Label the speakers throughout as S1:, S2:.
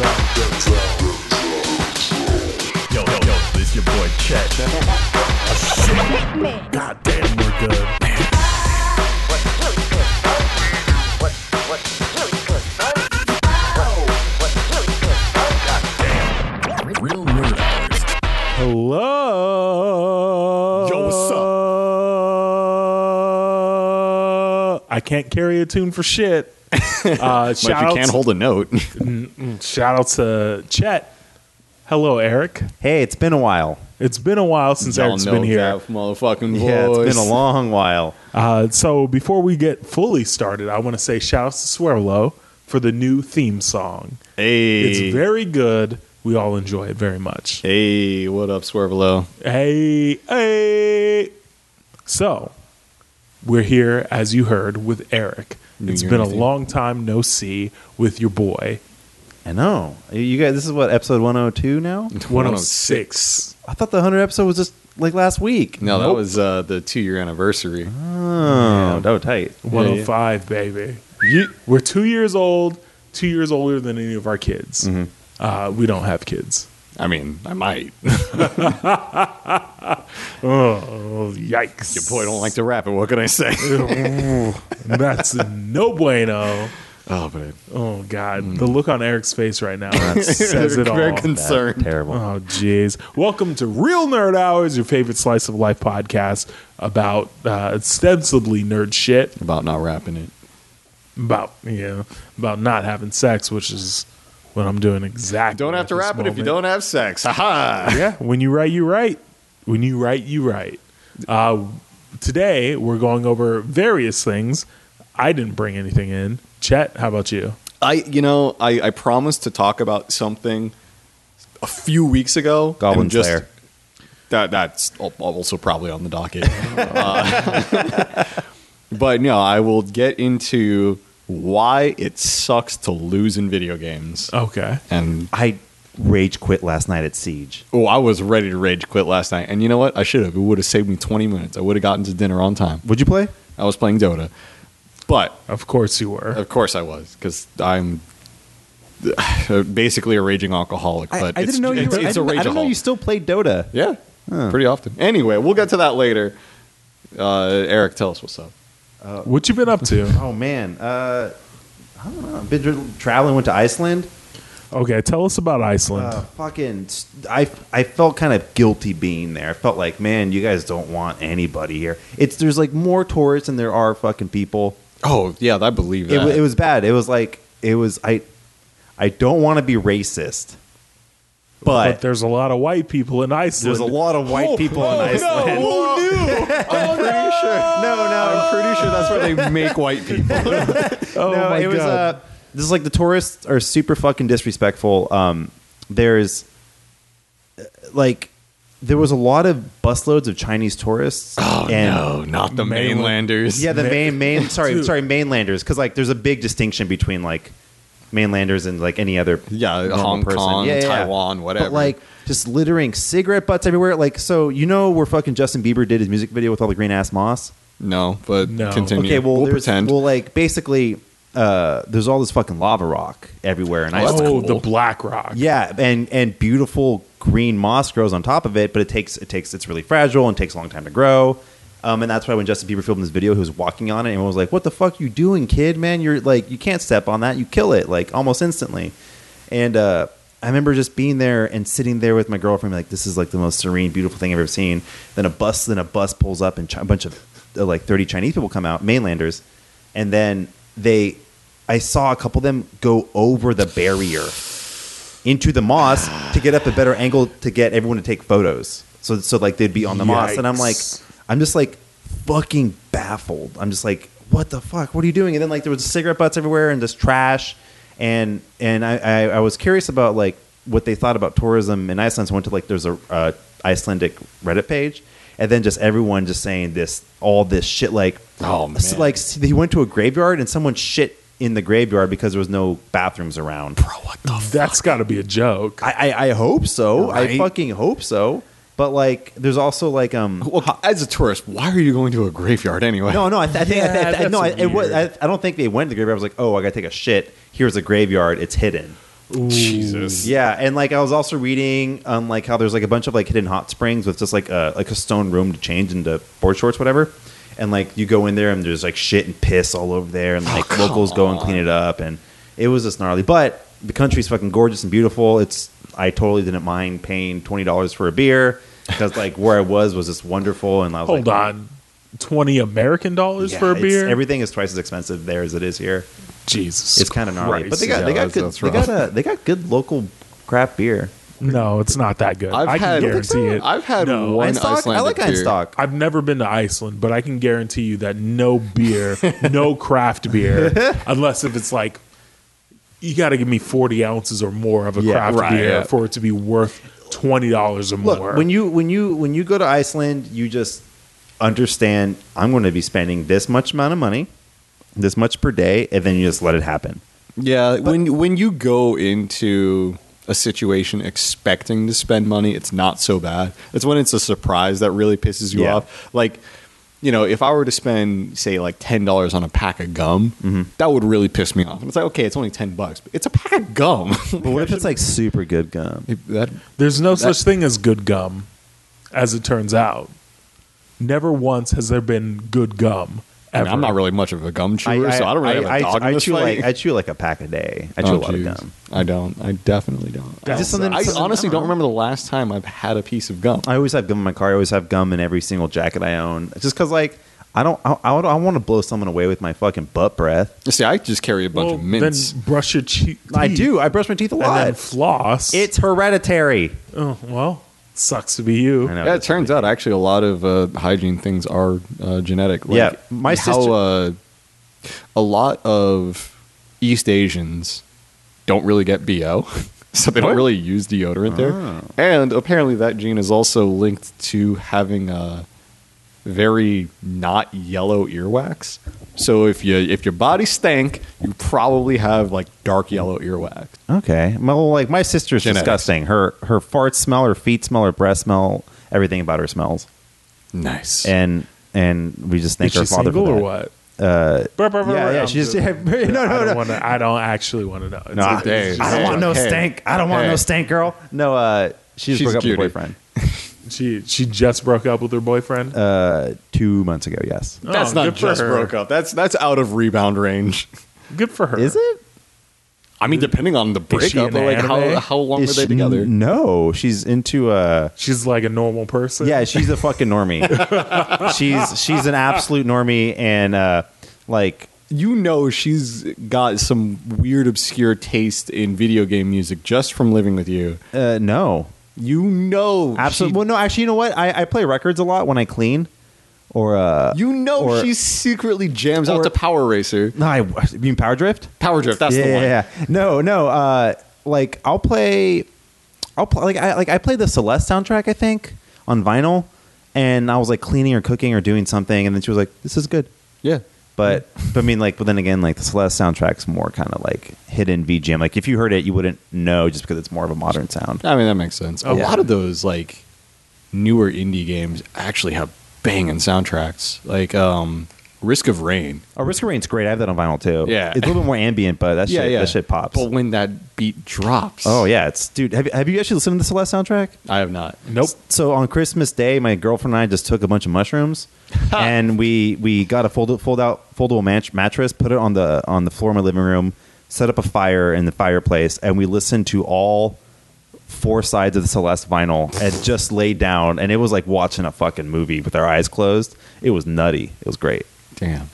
S1: Yo, yo, yo, this your boy Chet. God damn, we're good.
S2: Can't carry a tune for shit. Uh,
S3: But
S2: shout,
S3: you
S2: out
S3: can't hold a note.
S2: shout out to Chet. Hello, Eric.
S4: Hey, it's been a while.
S2: It's been a while since
S3: Y'all
S2: Eric's
S3: know
S2: been here.
S3: that motherfucking voice.
S4: Yeah, it's been a long while.
S2: Uh, so before we get fully started, I want to say shout out to Swearlow for the new theme song.
S3: Hey,
S2: It's very good. We all enjoy it very much.
S3: hey, what up, Swervelo?
S2: Hey, hey. So, we're here, as you heard, with Eric.
S3: New
S2: it's
S3: Year,
S2: been a
S3: theme.
S2: long time no see with your boy,
S4: I know. You guys, this is what episode 102 now.
S2: 106.
S4: I thought the 100 episode was just like last week.
S3: No, that
S2: Nope.
S3: was uh, the two year anniversary.
S4: Oh, that was tight.
S2: 105, baby. We're two years old, two years older than any of our kids.
S3: Mm-hmm.
S2: Uh, we don't have kids.
S3: I mean, I might.
S2: Oh, yikes.
S3: Your boy don't like to rap it. What can I say?
S2: That's no bueno.
S3: oh, but
S2: Oh, God. The look on Eric's face right now says it all.
S3: very concerned.
S4: Terrible.
S2: Oh, jeez. Welcome to Real Nerd Hours, your favorite slice of life podcast about uh, ostensibly nerd shit,
S3: about not rapping it.
S2: about you know, about not having sex, which is what I'm doing exactly.
S3: Don't have to
S2: this
S3: rap it if you don't have sex. Haha.
S2: Yeah, when you write, you write. When you write, you write. Uh, today we're going over various things. I didn't bring anything in. Chet, how about you?
S3: I, you know, I, I promised to talk about something a few weeks ago.
S4: Goblin
S3: and just-
S4: Slayer.
S3: That that's also probably on the docket. Uh, but no, I will get into why it sucks to lose in video games.
S2: Okay.
S3: And
S4: I rage quit last night at Siege.
S3: oh, I was ready to rage quit last night. And you know what? I should have. It would have saved me 20 minutes. I would have gotten to dinner on time.
S4: Would you play?
S3: I was playing Dota. But
S2: Of course you were.
S3: Of course I was, because I'm basically a raging alcoholic. But
S4: I, I didn't know you.
S3: It's,
S4: Were,
S3: it's a
S4: didn't, I didn't know you still played Dota.
S3: Yeah, pretty often. Anyway, we'll get to that later. Uh, Eric, tell us what's up.
S2: What you been up to?
S4: Oh man, uh, I don't know. I've been traveling. Went to Iceland.
S2: Okay, tell us about Iceland.
S4: Uh, fucking, I I felt kind of guilty being there. I felt like, man, you guys don't want anybody here. It's there's like more tourists than there are fucking people.
S3: Oh yeah, I believe
S4: It,
S3: that.
S4: wa- it was bad. It was like it was. I I don't want to be racist,
S2: but,
S4: but,
S2: there's a lot of white people in Iceland.
S4: there's a lot of white
S2: Oh,
S4: people
S2: oh,
S4: in Iceland.
S2: No, who knew?
S3: I'm pretty sure.
S4: No, no,
S3: I'm pretty sure that's where they make white people.
S2: Oh
S4: no,
S2: my
S4: it was
S2: god!
S4: uh this is like the tourists are super fucking disrespectful. Um there's uh, like there was a lot of busloads of Chinese tourists.
S3: Oh
S4: and
S3: no, not the
S2: Mainland-
S3: mainlanders.
S4: Yeah, the main main sorry,
S2: Dude.
S4: sorry, mainlanders cuz like there's a big distinction between like mainlanders and like any other
S3: Yeah,
S4: normal
S3: Hong
S4: person.
S3: Kong,
S4: Yeah, yeah, yeah.
S3: Taiwan, whatever.
S4: But like just littering cigarette butts everywhere. Like so you know where fucking Justin Bieber did his music video with all the green ass moss?
S3: no, but
S2: No.
S3: continue.
S4: Okay, well,
S3: we'll
S4: there's,
S3: pretend.
S4: Well, like basically, uh, there's all this fucking lava rock everywhere and
S3: Oh, that's
S4: Iceland.
S2: oh,
S3: cool.
S2: the Black Rock.
S4: Yeah, and and beautiful green moss grows on top of it, but it takes it takes it's really fragile and takes a long time to grow. Um, and that's why when Justin Bieber filmed this video, he was walking on it, and was like, "What the fuck you doing, kid? Man, you're like you can't step on that. You kill it like almost instantly." And uh, I remember just being there and sitting there with my girlfriend, like this is like the most serene, beautiful thing I've ever seen. Then a bus, then a bus pulls up, and Chi- a bunch of uh, like thirty Chinese people come out, mainlanders, and then they, I saw a couple of them go over the barrier into the moss to get up a better angle to get everyone to take photos. So so like they'd be on the moss, and I'm like,
S2: Yikes.
S4: I'm just like fucking baffled. I'm just like, what the fuck? What are you doing? And then like there was cigarette butts everywhere and just trash, and and I I, I was curious about like what they thought about tourism in Iceland. So I went to like there's a uh, Icelandic Reddit page. And then just everyone just saying this, all this shit, like,
S3: Oh, man.
S4: like he went to a graveyard and someone shit in the graveyard because there was no bathrooms around.
S3: Bro, what the fuck?
S2: That's got to be a joke.
S4: I, I, I hope so. I fucking hope so. But like, there's also like um.
S3: Well, as a tourist, why are you going to a graveyard anyway?
S4: No, no, I, th- I think I, th- I, no, I, it was, I. I don't think they went to the graveyard. I was like, oh, I gotta take a shit. Here's a graveyard. It's hidden.
S3: Jesus.
S4: Yeah, and like I was also reading um like how there's like a bunch of like hidden hot springs with just like a like a stone room to change into board shorts, whatever. And like you go in there and there's like shit and piss all over there, and like locals go and clean it up, and it was just gnarly. But the country's fucking gorgeous and beautiful. It's I totally didn't mind paying twenty dollars for a beer because like where I was was just wonderful, and I was like
S2: Hold
S4: like,
S2: on. 20 American dollars
S4: yeah,
S2: for a
S4: it's-
S2: beer?
S4: Everything is twice as expensive there as it is here.
S2: Jesus.
S4: It's kind of gnarly,
S2: Christ.
S4: but they got
S3: Yeah,
S4: they got
S3: that's-
S4: good
S3: that's
S4: they got a they got good local craft beer.
S2: No, it's not that good.
S3: I've
S2: I can
S3: had-
S2: guarantee it.
S3: I've had
S2: no.
S3: one
S4: Einstök? I
S3: Icelandic
S4: like
S3: beer.
S4: Einstök.
S2: I've never been to Iceland, but I can guarantee you that no beer, no craft beer, unless if it's like you got to give me forty ounces or more of a
S4: Yeah,
S2: craft
S3: right,
S2: beer
S3: yeah.
S2: for it to be worth twenty dollars or more.
S4: Look,
S2: more.
S4: when you when you when you go to Iceland, you just understand I'm going to be spending this much amount of money, this much per day, and then you just let it happen.
S3: Yeah, when when you go into a situation expecting to spend money, it's not so bad. It's when it's a surprise that really pisses you
S4: Yeah.
S3: off. Like, you know, if I were to spend say like ten dollars on a pack of gum,
S4: Mm-hmm.
S3: that would really piss me off. And it's like, okay, it's only ten bucks, but it's a pack of gum.
S4: But what if it's like super good gum?
S3: that
S2: There's no such thing as good gum, as it turns out. Never once has there been good gum.
S3: I
S2: Ever.
S3: mean, I'm not really much of a gum chewer, so I don't really have a
S4: I,
S3: dog
S4: I
S3: in this
S4: chew
S3: fight.
S4: like I chew like a pack a day. I oh, chew
S3: Oh,
S4: a lot
S3: jeez.
S4: of gum.
S3: I don't. I definitely don't.
S2: It's just something-
S3: I
S2: something-
S3: honestly
S2: I
S3: don't
S2: don't
S3: remember the last time I've had a piece of gum.
S4: I always have gum in my car. I always have gum in every single jacket I own. Just because like I don't I, I, I want to blow someone away with my fucking butt breath.
S3: See, I just carry a bunch
S2: Well,
S3: of mints.
S2: Then brush your che- teeth.
S4: I do. I brush my teeth a lot.
S2: and then
S4: lot.
S2: floss.
S4: It's hereditary.
S2: oh, well, sucks to be you.
S4: I know.
S3: Yeah, it turns out actually a lot of uh, hygiene things are uh, genetic. Like
S4: Yeah, my
S3: how,
S4: sister-
S3: Uh, a lot of East Asians don't really get BO, so they don't
S4: What?
S3: really use deodorant there.
S4: Oh.
S3: And apparently, that gene is also linked to having a very not yellow earwax. So if you if your body stank, you probably have like dark yellow earwax.
S4: Okay. Well, like my sister's
S3: Genetics.
S4: disgusting. Her her farts smell, her feet smell, her breath smell. Everything about her smells.
S3: Nice.
S4: And and we just thank
S2: Is
S4: our
S2: she
S4: father
S2: single
S4: for
S2: or what?
S4: Uh,
S2: Brr, brr, brr,
S4: yeah, yeah.
S2: I'm
S4: She's
S2: just-
S4: no, no,
S2: I
S4: no.
S2: don't, wanna, I don't actually want to know. It's
S4: No,
S2: like-
S3: Hey,
S2: it's
S4: I don't want no
S3: hey,
S4: stank. I don't want
S3: hey.
S4: no stank, girl. No, uh, she just
S3: She's
S4: broke up with her boyfriend
S2: She she just broke up with her boyfriend.
S4: uh, two months ago. Yes.
S3: that's
S2: Oh,
S3: not
S2: good for
S3: just
S2: her.
S3: broke up. That's that's out of rebound range.
S2: Good for her.
S4: Is it?
S3: I mean, depending on the
S2: Is she
S3: breakup,
S2: in
S3: but like how
S2: anime?
S3: how long
S4: Is
S3: were they
S4: she-
S3: together?
S4: No, she's into uh
S2: She's like a normal person.
S4: Yeah, she's a fucking normie. she's she's an absolute normie, and uh, like
S3: You know, she's got some weird, obscure taste in video game music just from living with you.
S4: uh, no,
S3: You know,
S4: absolutely.
S3: she-
S4: Well, no, actually, you know what? I, I play records a lot when I clean, or uh,
S3: you know,
S4: or-
S3: she secretly jams
S4: or-
S3: out to Power Racer,
S4: no, I you mean Power Drift.
S3: Power Drift. That's
S4: yeah,
S3: the one.
S4: yeah, yeah. No, no. Uh, like I'll play, I'll play like I like I played the Celeste soundtrack I think on vinyl, and I was like cleaning or cooking or doing something, and then she was like, "This is good."
S3: yeah.
S4: But but I mean like but then again like the Celeste soundtrack's more kind of like hidden VGM. Like if you heard it, you wouldn't know just because it's more of a modern sound.
S3: I mean, that makes sense. A
S2: Yeah.
S3: lot of those like newer indie games actually have banging soundtracks, like um, Risk of Rain.
S4: Oh, Risk of Rain's great. I have that on vinyl too.
S3: Yeah.
S4: it's a little bit more ambient, but that shit that shit pops.
S3: But when that beat drops,
S4: oh yeah, it's dude. Have you, have you actually listened to the Celeste soundtrack?
S3: I have not.
S2: Nope.
S4: So on Christmas Day, my girlfriend and I just took a bunch of mushrooms, and we we got a fold fold out foldable mat- mattress, put it on the on the floor of my living room, set up a fire in the fireplace, and we listened to all four sides of the Celeste vinyl and just laid down, and it was like watching a fucking movie with our eyes closed. It was nutty. It was great.
S3: Damn,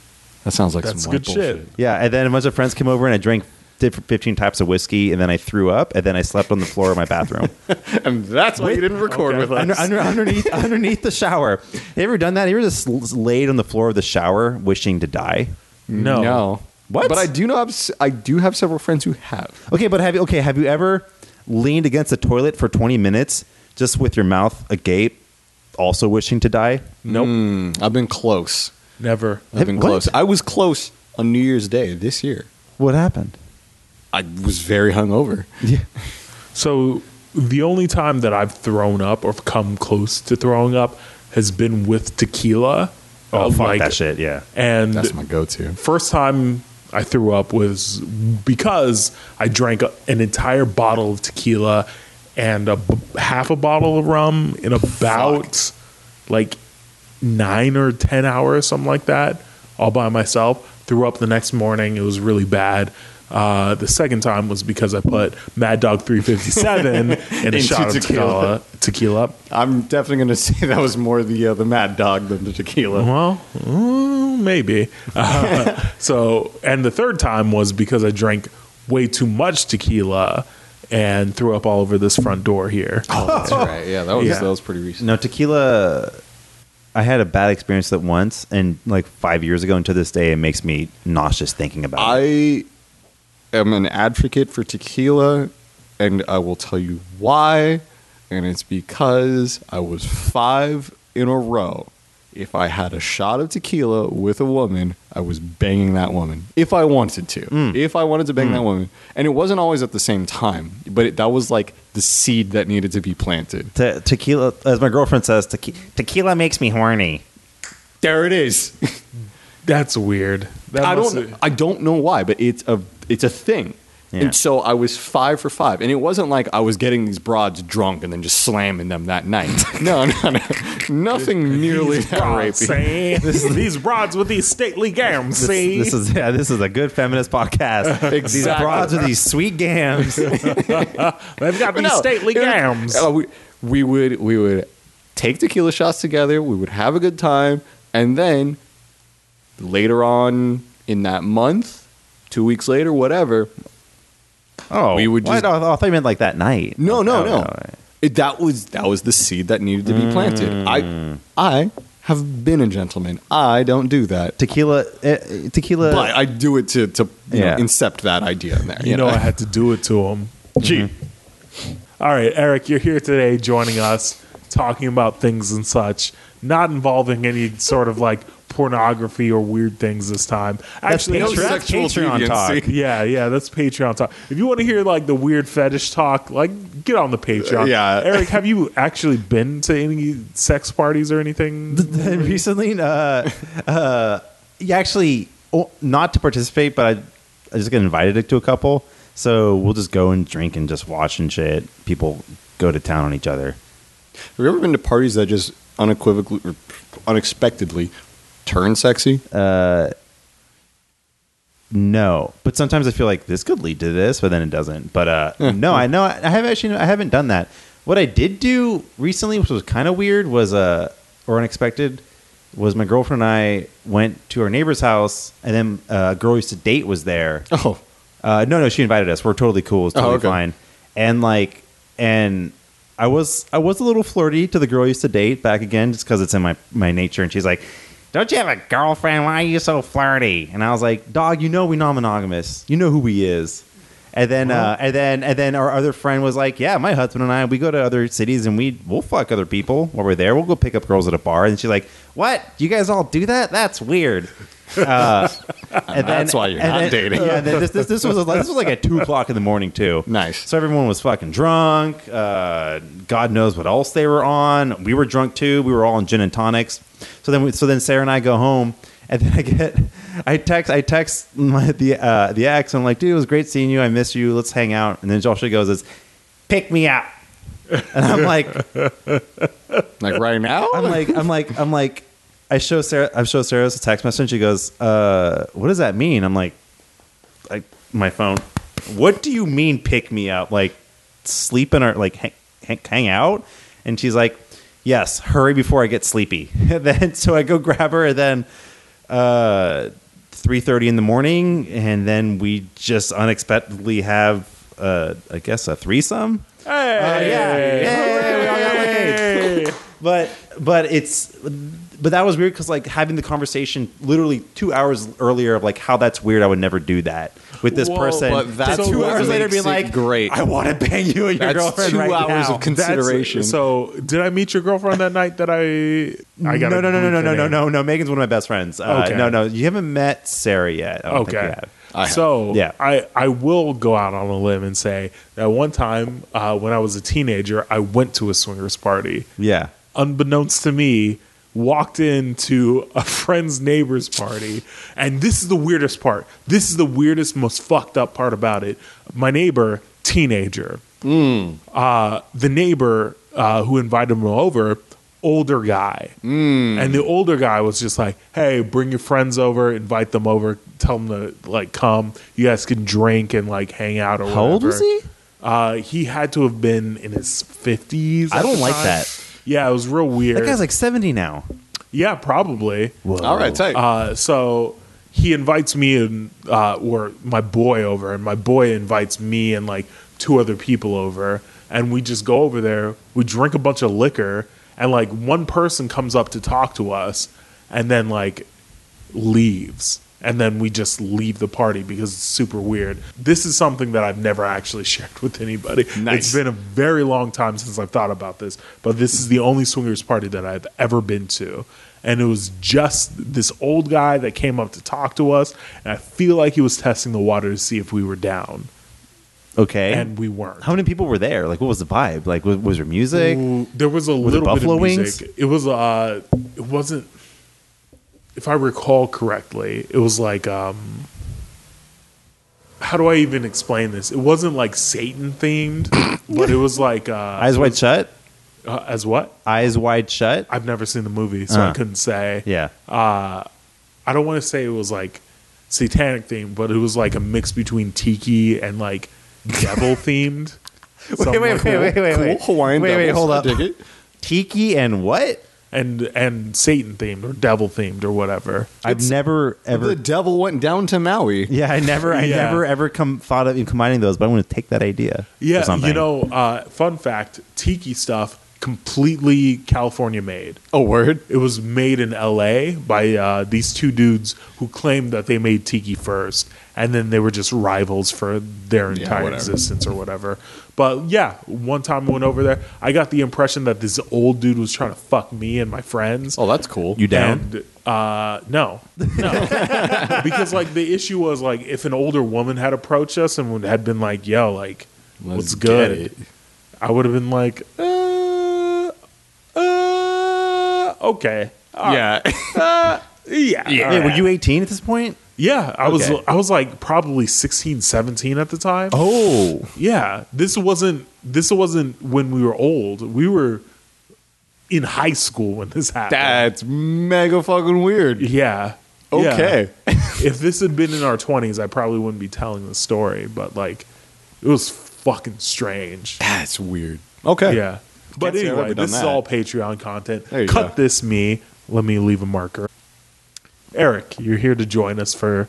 S3: that sounds like
S2: That's
S3: some
S2: good
S3: white
S2: shit.
S3: bullshit.
S4: Yeah, and then a bunch of friends came over and I drank different 15 types of whiskey, and then I threw up, and then I slept on the floor of my bathroom.
S3: and that's why you didn't record
S2: Okay.
S3: with us.
S4: under, under, underneath underneath the shower. Have you ever done that? You ever just laid on the floor of the shower wishing to die?
S2: No.
S3: no.
S4: What?
S3: But I do know. Have, I do have several friends who have.
S4: Okay, but have you okay? Have you ever leaned against a toilet for 20 minutes just with your mouth agape, also wishing to die?
S2: Nope.
S3: Mm, I've been close.
S2: Never.
S3: I've been
S4: What?
S3: close. I was close on New Year's Day this year.
S4: What happened?
S3: I was very hungover.
S4: Yeah.
S2: So the only time that I've thrown up or come close to throwing up has been with tequila.
S4: Oh,
S2: Uh,
S4: fuck
S2: like-
S4: that shit. Yeah.
S2: And
S3: That's my go-to.
S2: first time I threw up was because I drank a- an entire bottle of tequila and a b- half a bottle of rum in about like nine or ten hours, something like that, all by myself. Threw up the next morning. It was really bad. Uh, the second time was because I put Mad Dog 357 in a shot of
S3: tequila.
S2: tequila. Tequila.
S3: I'm definitely going to say that was more the uh, the Mad Dog than the tequila.
S2: Well, mm, maybe. Uh, so, and the third time was because I drank way too much tequila and threw up all over this front door here.
S3: Oh, that's right. Yeah, that was
S2: Yeah.
S3: that was pretty recent.
S4: No tequila. I had a bad experience with it once, and like five years ago, and to this day, it makes me nauseous thinking about it.
S3: I am an advocate for tequila, and I will tell you why. And it's because I was five in a row. If I had a shot of tequila with a woman, I was banging that woman. If I wanted to. Mm. If I wanted to bang mm. that woman. And it wasn't always at the same time, but it, that was like the seed that needed to be planted.
S4: Te- tequila, as my girlfriend says, tequi- tequila makes me horny.
S3: There it is.
S2: That's weird. That
S3: I don't I don't know why, but it's a it's a thing.
S4: Yeah.
S3: And so I was five for five, and it wasn't like I was getting these broads drunk and then just slamming them that night. No, no, no, nothing nearly
S2: These
S3: that
S2: broads,
S3: rapey.
S2: see? these broads with these stately gams,
S4: This,
S2: see?
S4: this is yeah, this is a good feminist podcast. These
S3: Exactly.
S4: broads with these sweet gams.
S2: They've got these
S3: no,
S2: stately
S3: it was-
S2: gams.
S3: uh, we, we would we would take tequila shots together. We would have a good time, and then later on in that month, two weeks later, whatever.
S4: Oh,
S3: We would
S4: what?
S3: just-
S4: I thought you meant like that night.
S3: No, no,
S4: Oh,
S3: no. It, that was that was the seed that needed to be planted.
S4: Mm.
S3: I I have been a gentleman. I don't do that.
S4: Tequila, uh, tequila.
S3: But I do it to to you
S4: Yeah.
S3: know, incept that idea in there.
S2: you know, I had to do it to him.
S3: Gee.
S2: All right, Eric, you're here today joining us, talking about things and such, not involving any sort of like pornography or weird things this time. Actually,
S4: Patreon, that's
S3: sexual
S4: Patreon
S3: deviancy.
S4: talk.
S2: yeah, yeah, that's Patreon talk. If you want to hear like the weird fetish talk, like get on the Patreon.
S3: Yeah.
S2: Eric, have you actually been to any sex parties or anything?
S4: recently, uh, uh, yeah, actually, oh, not to participate, but I, I just get invited to a couple. So we'll just go and drink and just watch and shit. People go to town on each other.
S3: Have you ever been to parties that just unequivocally, or unexpectedly turn sexy?
S4: Uh, No, but sometimes I feel like this could lead to this, but then it doesn't. But uh, no, I know I have actually I haven't done that. What I did do recently, which was kind of weird, was uh, or unexpected, was my girlfriend and I went to our neighbor's house, and then uh, a girl used to date was there.
S3: Oh,
S4: Uh, no, no, she invited us. We're totally cool. It's
S3: Oh,
S4: totally
S3: okay.
S4: fine. And like, and I was I was a little flirty to the girl I used to date back again, just because it's in my my nature. And she's like, "Don't you have a girlfriend? Why are you so flirty?" And I was like, "Dog, you know we non-monogamous. You know who he is." And then, uh, and then, and then, our other friend was like, "Yeah, my husband and I, we go to other cities and we we'll fuck other people while we're there. We'll go pick up girls at a bar." And she's like, "What? You guys all do that? That's weird." Uh, and
S3: That's why you're
S4: and
S3: not
S4: then-
S3: dating.
S4: Yeah, then this, this, this was this was like at two o'clock in the morning too.
S3: Nice.
S4: So everyone was fucking drunk. Uh, God knows what else they were on. We were drunk too. We were all on gin and tonics. So then, we, so then Sarah and I go home, and then I get, I text, I text my, the uh, the ex. I'm like, dude, it was great seeing you. I miss you. Let's hang out. And then all she goes is, pick me up. And I'm like,
S3: like right now?
S4: I'm like, I'm like, I'm like, I show Sarah, I show Sarah a text message. She goes, uh, "What does that mean?" I'm like, like my phone. What do you mean, pick me up? Like sleep in or like hang, hang, hang out? And she's like, "Yes, hurry before I get sleepy." And then so I go grab her, and then uh, three thirty in the morning, and then we just unexpectedly have, uh, I guess, a threesome.
S2: Hey,
S4: yeah. Yay, we all got laid. but but it's but that was weird because like having the conversation literally two hours earlier of like how that's weird. I would never do that with this
S2: Whoa,
S4: person.
S3: but that's
S4: to two hours later being like,
S3: great.
S4: I want to bang you and your
S3: That's
S4: girlfriend
S3: two
S4: right
S3: hours
S4: now.
S3: of con-
S2: That's-
S3: Consideration.
S2: So, did I meet your girlfriend that night that I? I got
S4: no, no, no, no, no, no, no, no, no. Megan's one of my best friends. Uh,
S2: Okay.
S4: No, no, you haven't met Sarah yet. I don't think you
S2: Okay.
S4: have.
S3: I.
S2: So
S4: Yeah.
S2: I, I will go out on a limb and say that one time uh, when I was a teenager, I went to a swingers party.
S4: Yeah.
S2: Unbeknownst to me, walked into a friend's neighbor's party, and this is the weirdest part. This is the weirdest, most fucked up part about it. My neighbor, teenager, uh, the neighbor uh, who invited him over, older guy, and the older guy was just like, "Hey, bring your friends over, invite them over, tell them to like come. You guys can drink and like hang out or
S4: How old was he?
S2: Uh, he had to have been in his fifties.
S4: I don't like that.
S2: Yeah, it was real weird.
S4: That guy's like 70 now.
S2: yeah, probably.
S3: All right, tight.
S2: Uh, so he invites me and uh, or my boy over, and my boy invites me and like two other people over, and we just go over there. We drink a bunch of liquor, and like one person comes up to talk to us, and then like leaves. And then we just leave the party because it's super weird. This is something that I've never actually shared with anybody.
S3: Nice.
S2: It's been a very long time since I've thought about this, but this is the only swingers party that I've ever been to. And it was just this old guy that came up to talk to us, and I feel like he was testing the water to see if we were down,
S4: Okay.
S2: and we weren't.
S4: How many people were there? Like, what was the vibe? Like, was, was there music?
S2: Ooh, there was a
S4: it
S2: little bit of
S4: Wings?
S2: music. It was uh, it wasn't. If I recall correctly, it was like um. How do I even explain this? It wasn't like Satan themed, but it was like uh,
S4: Eyes wide shut.
S2: uh, as what?
S4: Eyes wide shut.
S2: I've never seen the movie, so I
S4: Uh.
S2: couldn't say.
S4: Yeah.
S2: Uh, I don't want to say it was like satanic themed, but it was like a mix between tiki and like devil themed.
S4: Wait, wait, wait, wait, wait, wait.
S3: Cool Hawaiian
S4: wait, wait, hold
S3: I
S4: up. Tiki and what?
S2: And and Satan themed or devil themed or whatever.
S4: I've never ever.
S3: The devil went down to Maui.
S4: yeah, I never, I
S2: Yeah.
S4: never ever come thought of combining those, but I'm going to take that idea. or
S2: Yeah,
S4: something.
S2: you know, uh, fun fact: tiki stuff completely California made.
S3: Oh, word.
S2: It was made in L.A. by uh, these two dudes who claimed that they made tiki first, and then they were just rivals for their
S3: Yeah,
S2: entire
S3: whatever.
S2: existence or whatever. But yeah, one time I went over there, I got the impression that this old dude was trying to fuck me and my friends.
S3: Oh, that's cool.
S4: You down?
S2: And uh, no, no, because like the issue was like if an older woman had approached us and had been like, "Yo, like,
S3: Let's
S2: what's
S3: get
S2: good?"
S3: it.
S2: I would have been like, uh, uh, okay, All right.
S3: yeah.
S2: Uh, yeah,
S3: Yeah.
S2: all
S4: were you 18 at this point?
S2: Yeah, I was.
S4: Okay.
S2: I was like probably 16, 17 at the time.
S4: Oh,
S2: Yeah, this wasn't. This wasn't when we were old. We were in high school when this happened.
S3: That's mega fucking weird.
S2: Yeah.
S3: Okay.
S2: Yeah. if this had been in our 20s, I probably wouldn't be telling the story, but like it was fucking strange.
S3: That's weird. Okay.
S2: Yeah. But
S3: Can't
S2: anyway, this is all Patreon content.
S3: There you
S2: Cut
S3: go.
S2: this me. Let me leave a marker. Eric, you're here to join us for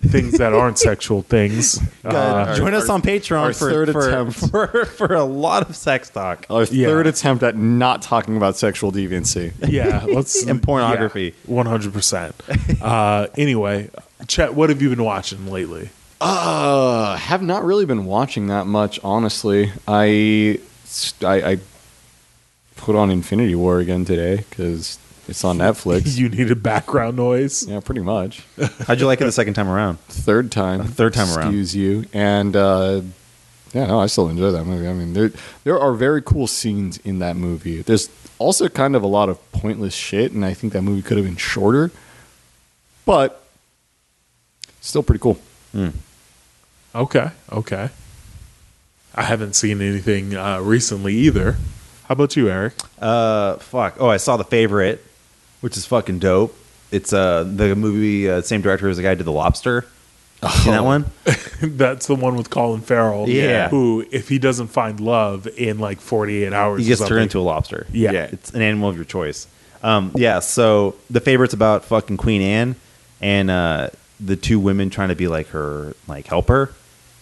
S2: things that aren't sexual things. Uh,
S4: join us on Patreon
S3: our
S4: for,
S3: third
S4: for,
S3: attempt.
S4: for for a lot of sex talk
S3: Our
S2: Yeah.
S3: third attempt at not talking about sexual deviancy.
S2: yeah, let's
S4: And pornography.
S2: One hundred percent. Uh, Anyway, Chet, what have you been watching lately?
S3: Uh, have not really been watching that much, honestly. I, I, I put on Infinity War again today because it's on Netflix.
S2: You needed background noise.
S3: yeah, pretty much.
S4: How'd you like it the second time around?
S3: Third time.
S4: third time around.
S3: Excuse you. And uh, yeah, no, I still enjoy that movie. I mean, there there are very cool scenes in that movie. There's also kind of a lot of pointless shit, and I think that movie could have been shorter, but still pretty cool.
S2: Okay, okay. I haven't seen anything uh, recently either. How about you, Eric?
S4: Uh, fuck. Oh, I saw the favorite, which is fucking dope. It's uh the movie uh, same director as the guy who did the Lobster. Seen that one?
S2: That's the one with Colin Farrell.
S4: Yeah.
S2: Who, if he doesn't find love in like 48 hours,
S4: He gets turned into a lobster.
S2: Yeah.
S3: Yeah.
S4: it's an animal of your choice. Um, yeah. So the favorite's about fucking Queen Anne and uh, the two women trying to be like her like helper,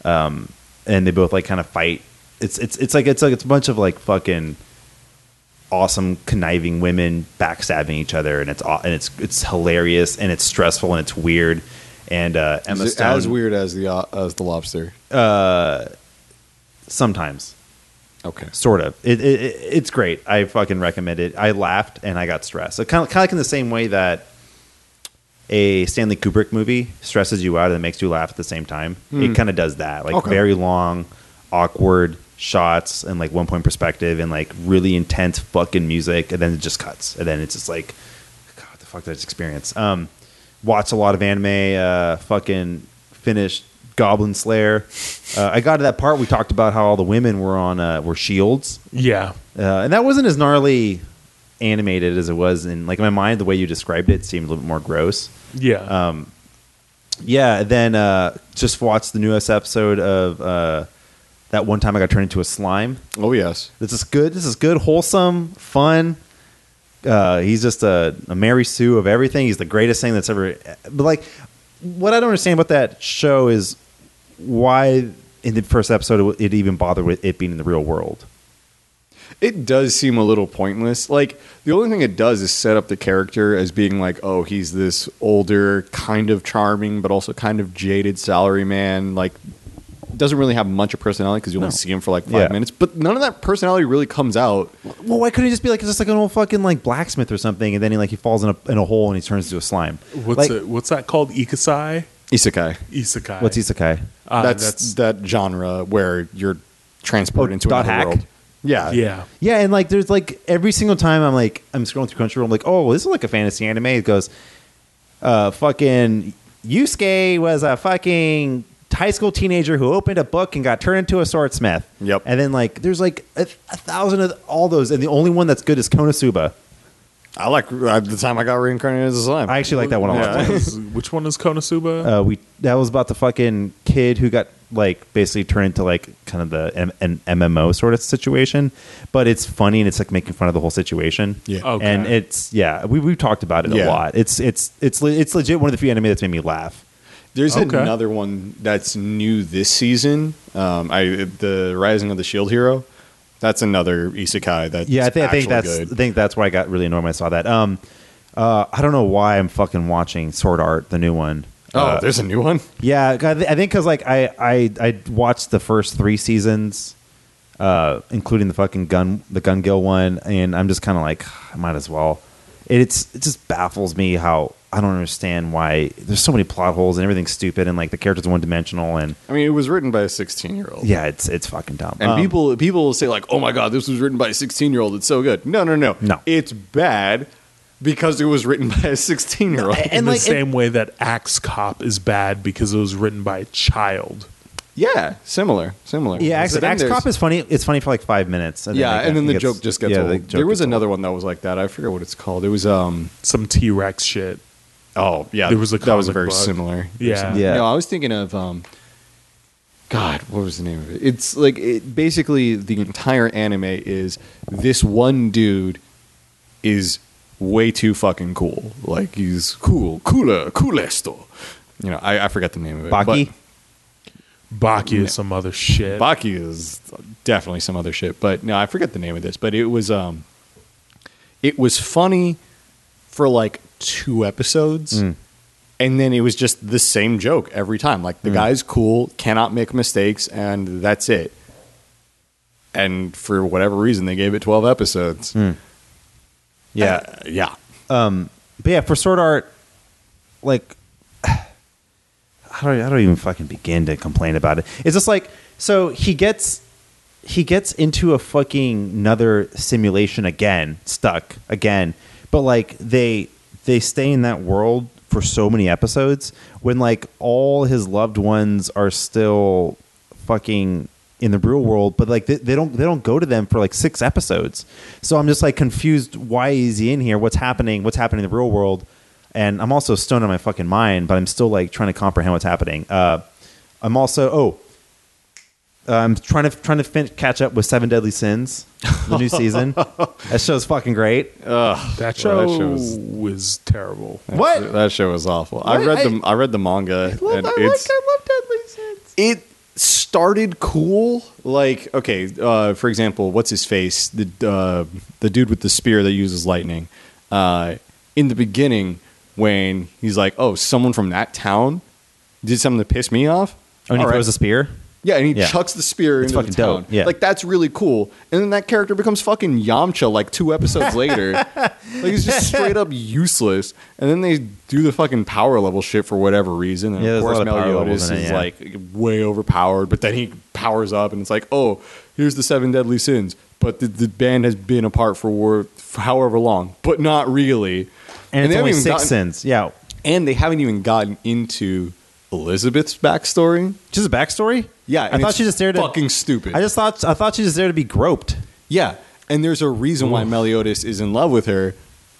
S4: um, and they both like kind of fight. It's it's it's like it's like it's a bunch of like fucking awesome conniving women backstabbing each other, and it's and it's it's hilarious and it's stressful and it's weird. And uh, Emma Stone,
S3: as weird as the uh, as the lobster.
S4: Uh, sometimes.
S3: Okay.
S4: sort of. It, it, it it's great. I fucking recommend it. I laughed and I got stressed. So kind of kind of like in the same way that a Stanley Kubrick movie stresses you out and makes you laugh at the same time. It kind of does that. Like
S3: Okay.
S4: very long, awkward, shots and like one point perspective and like really intense fucking music, and then it just cuts, and then it's just like, God, what the fuck did I just experience? Um, watched a lot of anime. Uh, fucking finished Goblin Slayer. Uh, I got to that part we talked about how all the women were on uh, were shields.
S2: Yeah.
S4: Uh, and that wasn't as gnarly animated as it was in like in my mind. The way you described it seemed a little bit more gross.
S2: Yeah.
S4: Um, yeah. Then uh, just watched the newest episode of uh, that one time I got turned into a slime.
S3: Oh yes.
S4: This is good. This is good, wholesome, fun. Uh, he's just a, a Mary Sue of everything. He's the greatest thing that's ever. But like, what I don't understand about that show is why in the first episode it even bothered with it being in the real world.
S3: It does seem a little pointless. Like the only thing it does is set up the character as being like, oh, he's this older, kind of charming, but also kind of jaded salaryman. Like doesn't really have much of personality because you only
S4: No.
S3: see him for like five
S4: Yeah.
S3: minutes. But none of that personality really comes out.
S4: Well, why couldn't he just be like it's just like an old fucking like blacksmith or something, and then he like he falls in a in a hole and he turns into a slime?
S2: what's
S4: like,
S2: it? What's that called? Ikusai.
S3: Isekai.
S2: Isekai.
S4: What's isekai?
S2: Uh,
S3: that's, that genre where you're transported
S4: Oh,
S3: into
S4: dot
S3: another
S4: hack?
S3: world. Yeah.
S2: yeah.
S4: Yeah, and like there's like every single time I'm like I'm scrolling through Crunchyroll, I'm like, oh, this is like a fantasy anime. It goes, uh, fucking Yusuke was a fucking high school teenager who opened a book and got turned into a swordsmith.
S3: Yep.
S4: And then like there's like a, a thousand of all those, and the only one that's good is Konosuba.
S3: I like at the time I got reincarnated as a slime.
S4: I actually like that one a lot.
S2: Which one is- Which one is Konosuba?
S4: Uh, we that was about the fucking kid who got like basically turned into like kind of the M- an MMO sort of situation, but it's funny and it's like making fun of the whole situation.
S3: Yeah.
S2: Okay.
S4: and it's yeah we we've talked about it a lot. It's it's it's le- it's legit one of the few anime that's made me laugh.
S3: There's
S2: Okay.
S3: another one that's new this season. Um, I the Rising of the Shield Hero. That's another isekai. That
S4: Yeah, I think I think that's
S3: good.
S4: I think that's where I got really annoyed when I saw that. Um, uh, I don't know why I'm fucking watching Sword Art, the new one.
S3: oh,
S4: Uh,
S3: there's a new one.
S4: Yeah, I thi- I think because like I, I I watched the first three seasons, uh, including the fucking gun the Gun Gale one, and I'm just kind of like I might as well. It's it just baffles me how I don't understand why there's so many plot holes and everything's stupid and like the characters are one dimensional and
S3: I mean, it was written by a 16 year old.
S4: yeah, it's it's fucking dumb.
S3: And
S4: Um,
S3: people people will say like, "Oh my god, this was written by a 16 year old. It's so good." No, no, no,
S4: No.
S3: It's bad because it was written by a 16 year old.
S2: in the
S4: like-
S2: same way that Axe Cop is bad because it was written by a child.
S3: Yeah, similar, similar.
S4: yeah,
S3: So
S4: Axe Cop is funny. It's funny for like five minutes.
S3: yeah,
S4: like,
S3: and then the
S4: gets-
S3: joke just gets
S4: yeah,
S3: old.
S4: the joke
S3: there was another
S4: old.
S3: one that was like that. I forget what it's called. It was um
S2: Some T Rex shit.
S3: Oh yeah,
S2: There was a
S3: that was very
S2: book.
S3: similar.
S2: Yeah.
S4: Yeah.
S3: No, I was thinking of um God, what was the name of it? It's like it, basically the entire anime is this one dude is way too fucking cool. Like he's cool, cooler, coolesto. You know, I, I forget the name of it.
S4: Baki.
S3: but-
S2: Baki is some other shit.
S3: Baki is definitely some other shit, but no, I forget the name of this. But it was um, it was funny for like two episodes,
S4: Mm.
S3: and then it was just the same joke every time. Like
S4: Mm.
S3: the guy's cool, cannot make mistakes, and that's it. And for whatever reason, they gave it twelve episodes.
S4: Mm. Yeah,
S3: Uh, yeah.
S4: Um, but yeah, for Sword Art, like, how don't, I, don't even fucking begin to complain about it? It's just like so he gets he gets into a fucking another simulation again, stuck again, but like they they stay in that world for so many episodes when like all his loved ones are still fucking in the real world but like they, they don't they don't go to them for like six episodes. So i'm just like confused why is he in here? What's happening? What's happening in the real world? And i'm also stoned on my fucking mind but i'm still like trying to comprehend what's happening. Uh i'm also oh I'm trying to trying to fin- catch up with Seven Deadly Sins, the new season. that show's fucking great.
S2: that show,
S3: Well, that show was-
S2: was terrible.
S4: What?
S3: That show was awful. I read
S4: I-
S3: the I read the manga, and
S4: I
S3: it's
S4: love Deadly Sins.
S3: it started cool. Like, okay, uh, for example, what's his face? The uh, the dude with the spear that uses lightning. Uh, in the beginning, when he's like, "Oh, someone from that town did something to piss me off."
S4: Oh, and he
S3: All right.
S4: throws a spear.
S3: Yeah, and he
S4: Yeah.
S3: chucks the spear
S4: It's
S3: into the
S4: fucking
S3: town.
S4: dope, yeah.
S3: Like that's really cool. And then that character becomes fucking Yamcha like two episodes later. like he's just straight up useless. And then they do the fucking power level shit for whatever reason. And
S4: Yeah,
S3: of course
S4: lot of power levels
S3: Meliodas is
S4: yeah.
S3: like way overpowered, but then he powers up and it's like, oh, here's the seven deadly sins. But the, the band has been apart for, war, for however long, but not really.
S4: and,
S3: they
S4: it's
S3: haven't even
S4: six
S3: gotten-
S4: sins. Yeah,
S3: And they haven't even gotten into Elizabeth's backstory.
S4: just a backstory.
S3: Yeah,
S4: I
S3: and
S4: thought
S3: it's
S4: she just there to
S3: fucking stupid.
S4: I just thought I thought she was there to be groped.
S3: Yeah, and there's a reason why Meliodas is in love with her,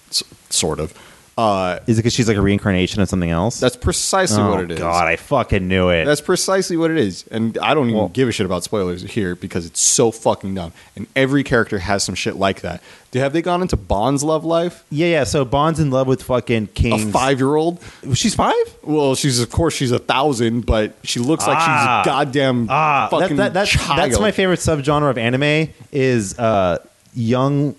S3: s- sort of. Uh,
S4: Is it because she's like a reincarnation of something else?
S3: that's precisely
S4: oh
S3: what it is.
S4: God, I fucking knew it.
S3: That's precisely what it is, and I don't even give a shit about spoilers here because it's so fucking dumb. And every character has some shit like that. Do have they gone into Bond's love life?
S4: yeah, yeah. So Bond's in love with fucking
S3: A
S4: King.
S3: five year old?
S4: She's five.
S3: Well, she's of course she's a thousand, but she looks like
S4: Ah.
S3: she's a goddamn
S4: Ah, that,
S3: fucking
S4: that, that's
S3: child.
S4: that's my favorite subgenre of anime is uh, young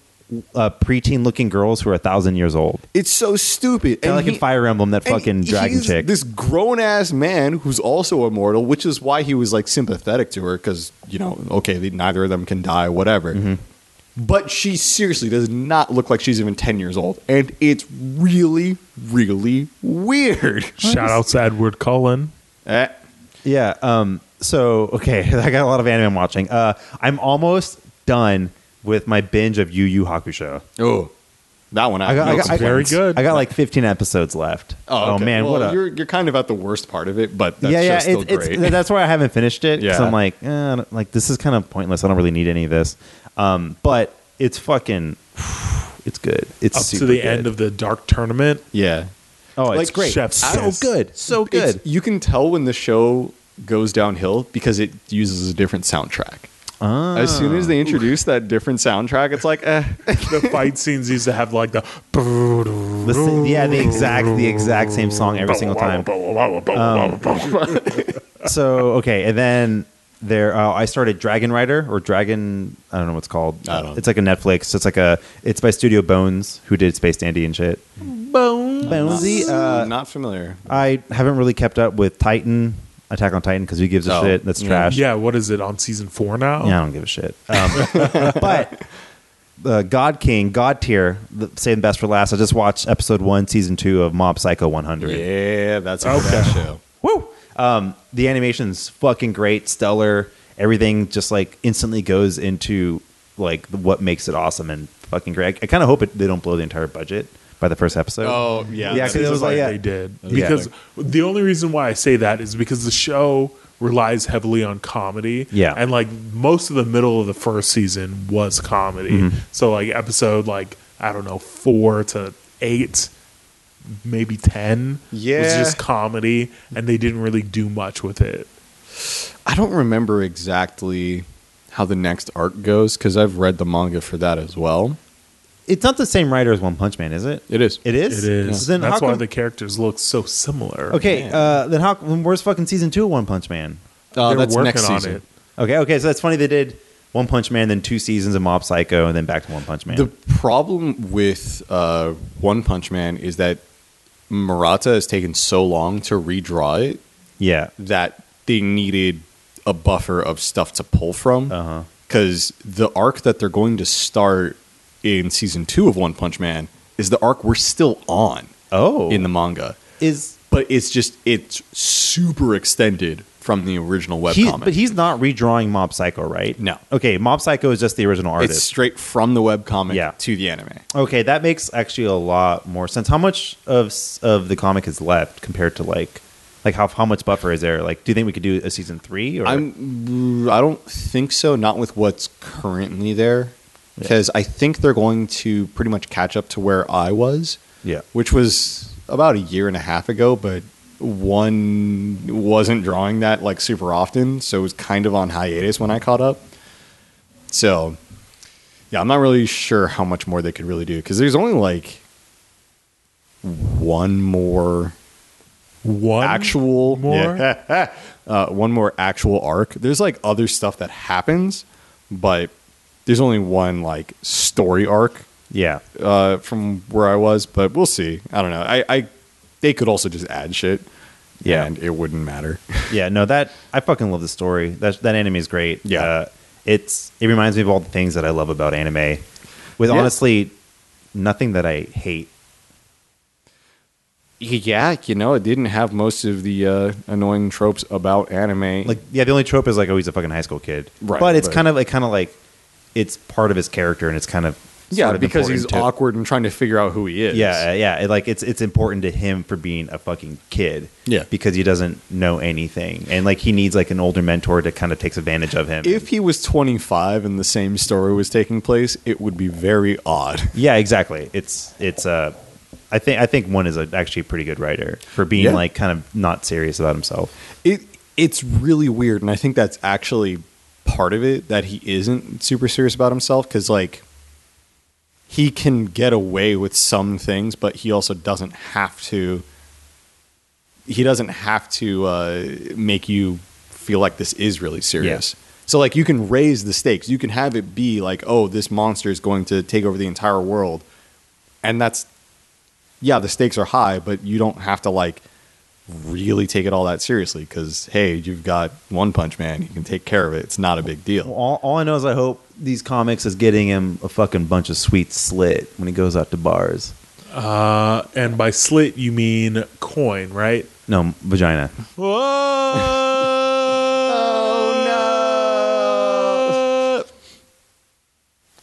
S4: uh, preteen looking girls who are a thousand years old.
S3: It's so stupid.
S4: Kind of like in Fire Emblem, that fucking dragon
S3: he's
S4: chick.
S3: This grown ass man who's also immortal, which is why he was like sympathetic to her because you know, okay, neither of them can die, whatever.
S4: Mm-hmm.
S3: But she seriously does not look like she's even ten years old, and it's really, really weird.
S2: Shout out to Edward Cullen.
S3: Eh.
S4: Yeah. Um. So okay, I got a lot of anime I'm watching. Uh, I'm almost done with my binge of Yu Yu Hakusho.
S3: Oh, that one. I,
S4: I got-
S3: have no
S4: I got- I-
S2: Very good.
S4: I got like 15 episodes left.
S3: Oh, okay.
S4: man,
S3: Well,
S4: what a
S3: you're you're kind of at the worst part of it, but that's
S4: yeah, yeah.
S3: just still
S4: It's,
S3: great.
S4: it's that's why I haven't finished it. Because
S3: Yeah.
S4: I'm like, eh, like this is kind of pointless. I don't really need any of this. Um, but it's fucking, it's good. It's
S2: Up
S4: super
S2: to the
S4: good.
S2: end of the Dark Tournament.
S3: yeah.
S4: Oh, it's
S3: like,
S4: great.
S2: Chef's
S4: so
S2: kiss.
S4: good, so
S3: It's-
S4: good.
S3: you can tell when the show goes downhill because it uses a different soundtrack.
S4: Ah.
S3: As soon as they introduce that different soundtrack, it's like, eh.
S2: The fight scenes used to have like the.
S4: Listen, yeah, the exact the exact same song every single time. So okay, and then there uh, I started Dragon Rider or Dragon. I don't know what's called.
S3: I don't-
S4: It's like a Netflix. So It's like a. It's by Studio Bones, who did Space Dandy and shit.
S2: Bone.
S4: Bonesy. Uh,
S3: not familiar.
S4: I haven't really kept up with Titan, Attack on Titan, because who gives a
S3: Oh,
S4: shit? That's trash.
S2: Yeah, what is it on season four now?
S4: Yeah, I don't give a shit. Um, but uh, God King, God tier, the, save best for last. I just watched episode one, season two of Mob Psycho 100.
S3: Yeah, that's a
S2: Okay.
S3: good show.
S4: Woo! Um, the animation's fucking great, stellar. Everything just like instantly goes into like what makes it awesome and fucking great. I, I kind of hope it, they don't blow the entire budget by the first episode.
S3: Oh, yeah.
S4: Yeah, because it was
S2: like
S4: like, yeah.
S2: they did
S4: Yeah.
S2: because the only reason why I say that is because the show relies heavily on comedy.
S4: Yeah.
S2: and like most of the middle of the first season was comedy.
S4: Mm-hmm.
S2: So like episode like I don't know four to eight, maybe ten
S3: yeah.
S2: was just comedy, and they didn't really do much with it.
S3: I don't remember exactly how the next arc goes because I've read the manga for that as well.
S4: It's not the same writer as One Punch Man, is it?
S3: It is.
S4: It is.
S2: It is.
S4: Then
S2: That's
S4: how
S2: why
S4: come-
S2: the characters look so similar.
S4: Okay, uh, then how? Then where's fucking season two of One Punch Man?
S3: Uh,
S2: They're
S3: that's
S2: working
S3: next
S2: on
S3: season.
S2: it.
S4: Okay, okay, so that's funny. They did One Punch Man, then two seasons of Mob Psycho, and then back to One Punch Man.
S3: The problem with uh, One Punch Man is that Murata has taken so long to redraw it
S4: yeah,
S3: that they needed a buffer of stuff to pull from.
S4: Uh-huh.
S3: Because the arc that they're going to start in season two of One Punch Man is the arc we're still on
S4: Oh.
S3: in the manga.
S4: is
S3: But it's just, it's super extended from the original
S4: he?
S3: webcomic.
S4: But he's not redrawing Mob Psycho, right?
S3: No.
S4: Okay, Mob Psycho is just the original
S3: it's
S4: artist.
S3: straight from the webcomic
S4: Yeah.
S3: to the anime.
S4: Okay, that makes actually a lot more sense. How much of of the comic is left compared to like, like how how much buffer is there? Like, do you think we could do a season three? Or
S3: I'm. I don't think so. Not with what's currently there, because I think they're going to pretty much catch up to where I was.
S4: Yeah.
S3: which was about a year and a half ago, but one wasn't drawing that like super often, so it was kind of on hiatus when I caught up. So, yeah, I'm not really sure how much more they could really do because there's only like one more
S2: One
S3: actual
S2: more?
S3: yeah, uh, one more actual arc. There's like other stuff that happens, but there's only one like story arc
S4: yeah,
S3: uh, from where I was. But we'll see. I don't know. I, I they could also just add shit.
S4: Yeah.
S3: and it wouldn't matter.
S4: Yeah, no, that I fucking love the story. That that anime is great.
S3: Yeah.
S4: uh, it's it reminds me of all the things that I love about anime. With
S3: Yeah.
S4: honestly, nothing that I hate.
S3: yeah, you know, it didn't have most of the uh, annoying tropes about anime.
S4: Like, yeah, the only trope is like, oh, he's a fucking high school kid.
S3: Right,
S4: But it's
S3: but-
S4: kind of like, kind of like, it's part of his character, and it's kind of
S3: yeah, because he's
S4: to-
S3: awkward and trying to figure out who he is.
S4: Yeah, uh, yeah. It, like it's it's important to him for being a fucking kid.
S3: Yeah.
S4: because he doesn't know anything, and like he needs like an older mentor to kind of takes advantage of him.
S3: If he was 25 and the same story was taking place, it would be very odd.
S4: yeah, exactly. It's it's uh, I think I think one is a, actually a pretty good writer for being
S3: Yeah.
S4: like kind of not serious about himself.
S3: It it's really weird, and I think that's actually part of it that he isn't super serious about himself because like he can get away with some things, but he also doesn't have to. He doesn't have to uh, make you feel like this is really serious. So like you can raise the stakes. You can have it be like, oh, this monster is going to take over the entire world, and that's yeah, the stakes are high, but you don't have to like really take it all that seriously because hey, you've got One Punch Man, you can take care of it. It's not a big deal.
S4: All, all I know is I hope these comics is getting him a fucking bunch of sweet slit when he goes out to bars.
S2: Uh, and by slit you mean coin, right?
S4: No vagina.
S2: Oh no!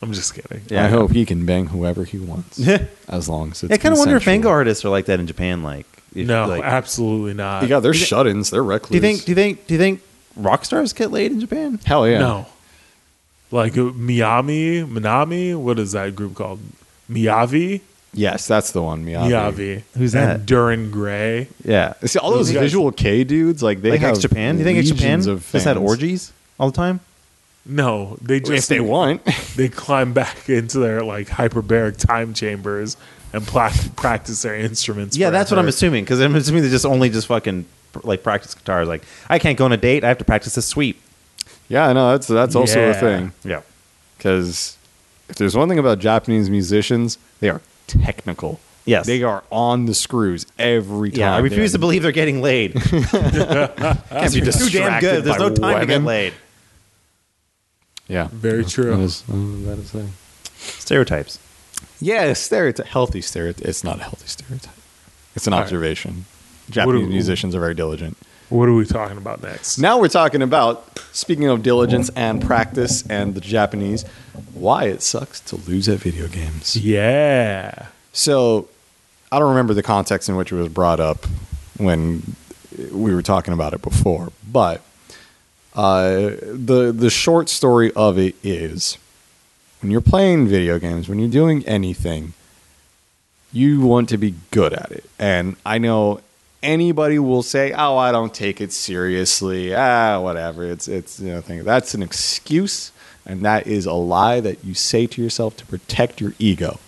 S2: I'm just kidding.
S4: Yeah,
S3: I hope he can bang whoever he wants,
S4: Yeah.
S3: as long as it's.
S4: I kind of wonder if
S3: consensual.
S4: manga artists are like that in Japan. Like, if,
S2: No,
S4: like,
S2: absolutely not.
S3: Yeah, they're shut-ins. They're reckless.
S4: do you think? Do you think? Do you think rock stars get laid in Japan?
S3: Hell yeah.
S2: No. Like uh, Miami, Minami, what is that group called? Miyavi?
S3: Yes, that's the one. Miyavi.
S2: Miyavi.
S4: Who's
S2: and
S4: that?
S2: Dir En Grey.
S4: Yeah,
S3: See all those
S2: Those
S3: visual kei dudes, like they
S4: like
S3: have
S4: X Japan. Do you think X Japan
S3: legions of
S4: just had
S3: fans.
S4: orgies all the time?
S2: No, they just
S3: if they want.
S2: they climb back into their like hyperbaric time chambers and pla- practice their instruments.
S4: Yeah, that's what I'm assuming because I'm assuming they just only just fucking like practice guitars. Like, I can't go on a date. I have to practice a sweep.
S3: yeah, no, that's that's also a thing.
S4: Yeah,
S3: Because if there's one thing about Japanese musicians, they are technical.
S4: Yes.
S3: they are on the screws every time.
S4: yeah. I refuse to believe they're getting laid. Can't
S3: be
S4: too damn good. There's no time to get laid.
S3: Yeah,
S2: Very true.
S3: That is, uh, that is a-
S4: Stereotypes.
S3: Yeah, stereotype, healthy stereotype. It's not a healthy stereotype. It's an
S2: All right.
S3: observation.
S2: What
S3: Japanese
S2: do-
S3: musicians are very diligent.
S2: What are we talking about next?
S3: Now we're talking about speaking of diligence and practice and the Japanese, why it sucks to lose at video games.
S2: Yeah.
S3: So I don't remember the context in which it was brought up when we were talking about it before, but uh, the the short story of it is when you're playing video games, when you're doing anything, you want to be good at it. And I know anybody will say, "Oh, I don't take it seriously." Ah, whatever. It's it's you know thing. That's an excuse, and that is a lie that you say to yourself to protect your ego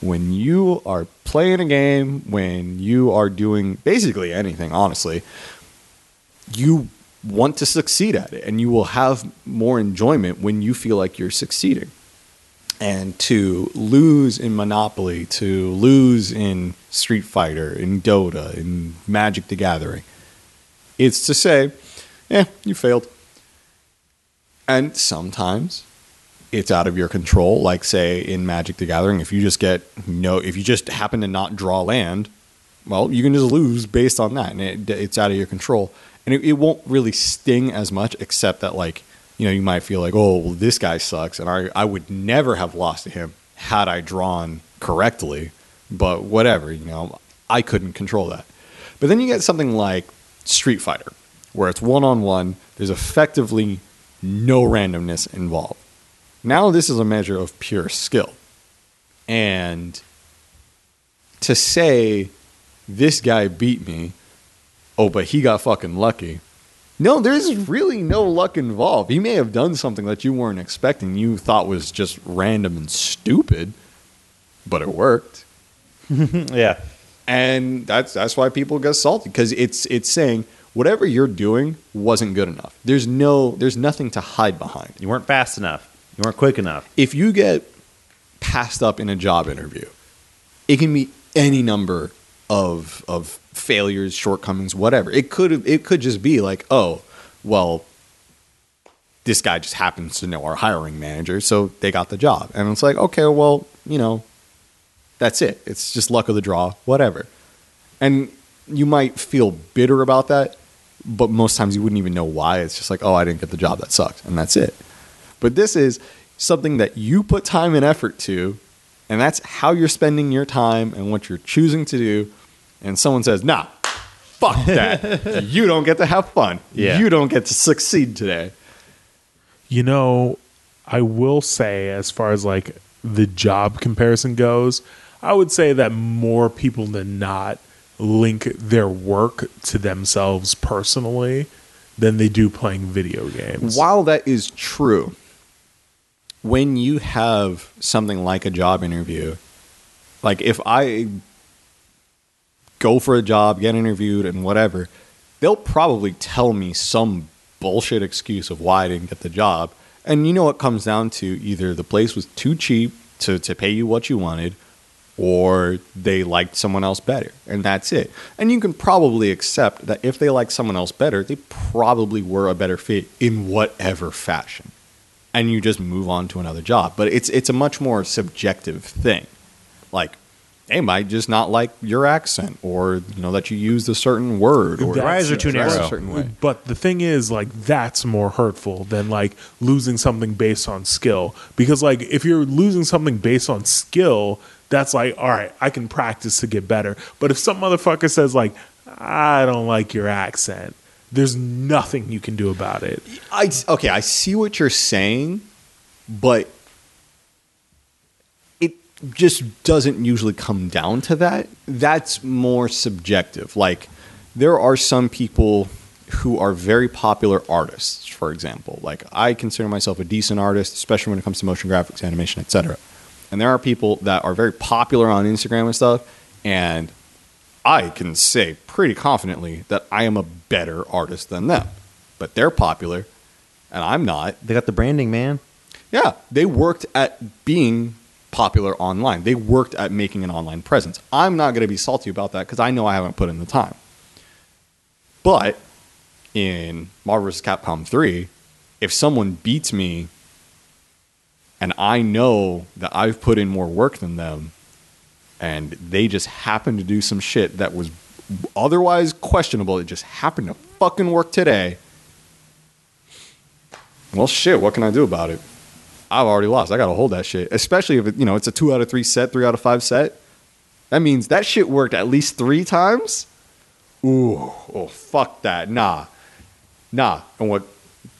S3: when you are playing a game, when you are doing basically anything, honestly, you want to succeed at it and you will have more enjoyment when you feel like you're succeeding. And to lose in Monopoly, to lose in Street Fighter, in Dota, in Magic the Gathering, it's to say, yeah, you failed. And sometimes it's out of your control. Like say in Magic the Gathering, if you just get no, if you just happen to not draw land, well, you can just lose based on that, and it, it's out of your control. And it, it won't really sting as much, except that like you know you might feel like, oh, well, this guy sucks, and I I would never have lost to him had I drawn correctly. But whatever, you know, I couldn't control that. But then you get something like Street Fighter, where it's one on one. There's effectively no randomness involved. Now this is a measure of pure skill. And to say this guy beat me, oh, but he got fucking lucky. No, there's really no luck involved. He may have done something that you weren't expecting, you thought was just random and stupid, but it worked.
S4: Yeah,
S3: And that's that's why people get salty because it's it's saying whatever you're doing wasn't good enough. There's no there's nothing to hide behind.
S4: you weren't fast enough. You weren't quick enough.
S3: if you get passed up in a job interview, it can be any number of of failures, shortcomings, whatever. It could it could just be like, oh, well, this guy just happens to know our hiring manager, so they got the job. And it's like, okay, well, you know, that's it. It's just luck of the draw, whatever. And you might feel bitter about that, but most times you wouldn't even know why. It's just like, oh, I didn't get the job, that sucks, and that's it. But this is something that you put time and effort to, and that's how you're spending your time and what you're choosing to do. And someone says, nah, fuck that. you don't get to have fun.
S4: Yeah.
S3: You don't get to succeed today.
S2: You know, I will say, as far as like the job comparison goes, I would say that more people than not link their work to themselves personally than they do playing video games.
S3: While that is true, when you have something like a job interview, like if I go for a job, get interviewed, and whatever, they'll probably tell me some bullshit excuse of why I didn't get the job. And you know what comes down to either the place was too cheap to, to pay you what you wanted, or they liked someone else better. And that's it. And you can probably accept that if they liked someone else better, they probably were a better fit in whatever fashion. And you just move on to another job. But it's it's a much more subjective thing. Like they might just not like your accent or you know that you used a certain word or
S2: That's-
S4: eyes are too narrow.
S3: a certain way.
S2: But the thing is, like, that's more hurtful than like losing something based on skill. Because, like, if you're losing something based on skill, that's like, all right, I can practice to get better. But if some motherfucker says, like, I don't like your accent, there's nothing you can do about it.
S3: I okay, I see what you're saying, but it just doesn't usually come down to that. That's more subjective. Like there are some people who are very popular artists, for example. Like I consider myself a decent artist, especially when it comes to motion graphics, animation, etc. And there are people that are very popular on Instagram and stuff, and I can say pretty confidently that I am a better artist than them. But they're popular and I'm not.
S4: They got the branding, man.
S3: Yeah, they worked at being popular online. They worked at making an online presence. I'm not going to be salty about that because I know I haven't put in the time. But in Marvel vs. Capcom 3, if someone beats me and I know that I've put in more work than them and they just happen to do some shit that was otherwise questionable, it just happened to fucking work today. Well, shit, what can I do about it? I've already lost. I got to hold that shit. Especially if it, you know, it's a 2 out of 3 set, 3 out of 5 set. That means that shit worked at least 3 times. Ooh, oh fuck that. Nah. Nah. And what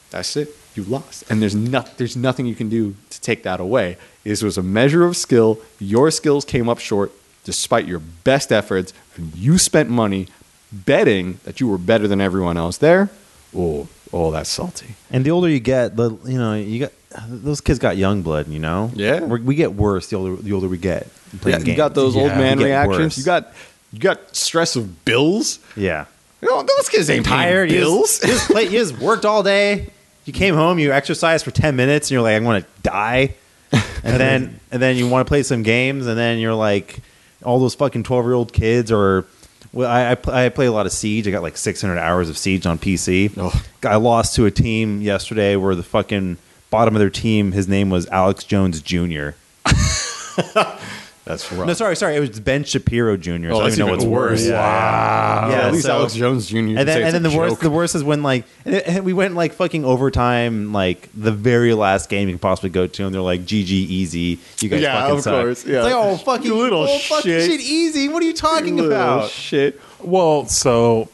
S3: that's it. You lost. And there's not there's nothing you can do to take that away. This was a measure of skill. Your skills came up short despite your best efforts, and you spent money betting that you were better than everyone else there. Oh, oh, that's salty.
S4: And the older you get, the you know you got those kids got young blood. You know,
S3: Yeah.
S4: We're, we get worse the older the older we get.
S3: Yeah, you got those old man reactions.
S4: worse.
S3: You got you got stress of bills.
S4: Yeah.
S3: You know, those kids ain't
S4: tired. You
S3: bills.
S4: just, you, just play, you just worked all day. You came home. You exercised for ten minutes, and you're like, I want to die. And then and then you want to play some games, and then you're like, all those fucking twelve year old kids or. Well, I, I, I play a lot of Siege. I got like 600 hours of Siege on PC.
S3: Oh.
S4: I lost to a team yesterday where the fucking bottom of their team, his name was Alex Jones Jr.
S3: That's rough.
S4: No, sorry, sorry. It was Ben Shapiro Jr. So
S3: Oh,
S4: I don't even know what's worse.
S3: worse.
S4: Yeah,
S2: Wow.
S4: yeah.
S3: at least
S4: so-
S3: Alex Jones Jr.
S4: and then, and then the worst the worst is when like and, it, and we went like fucking overtime like the very last game you could possibly go to and they're like GG easy you guys
S3: Yeah,
S4: fucking
S3: of
S4: suck.
S3: course, yeah.
S4: It's like oh fucking
S3: You little
S4: oh, fucking
S3: shit.
S4: shit easy what are you talking about
S3: shit.
S2: Well, so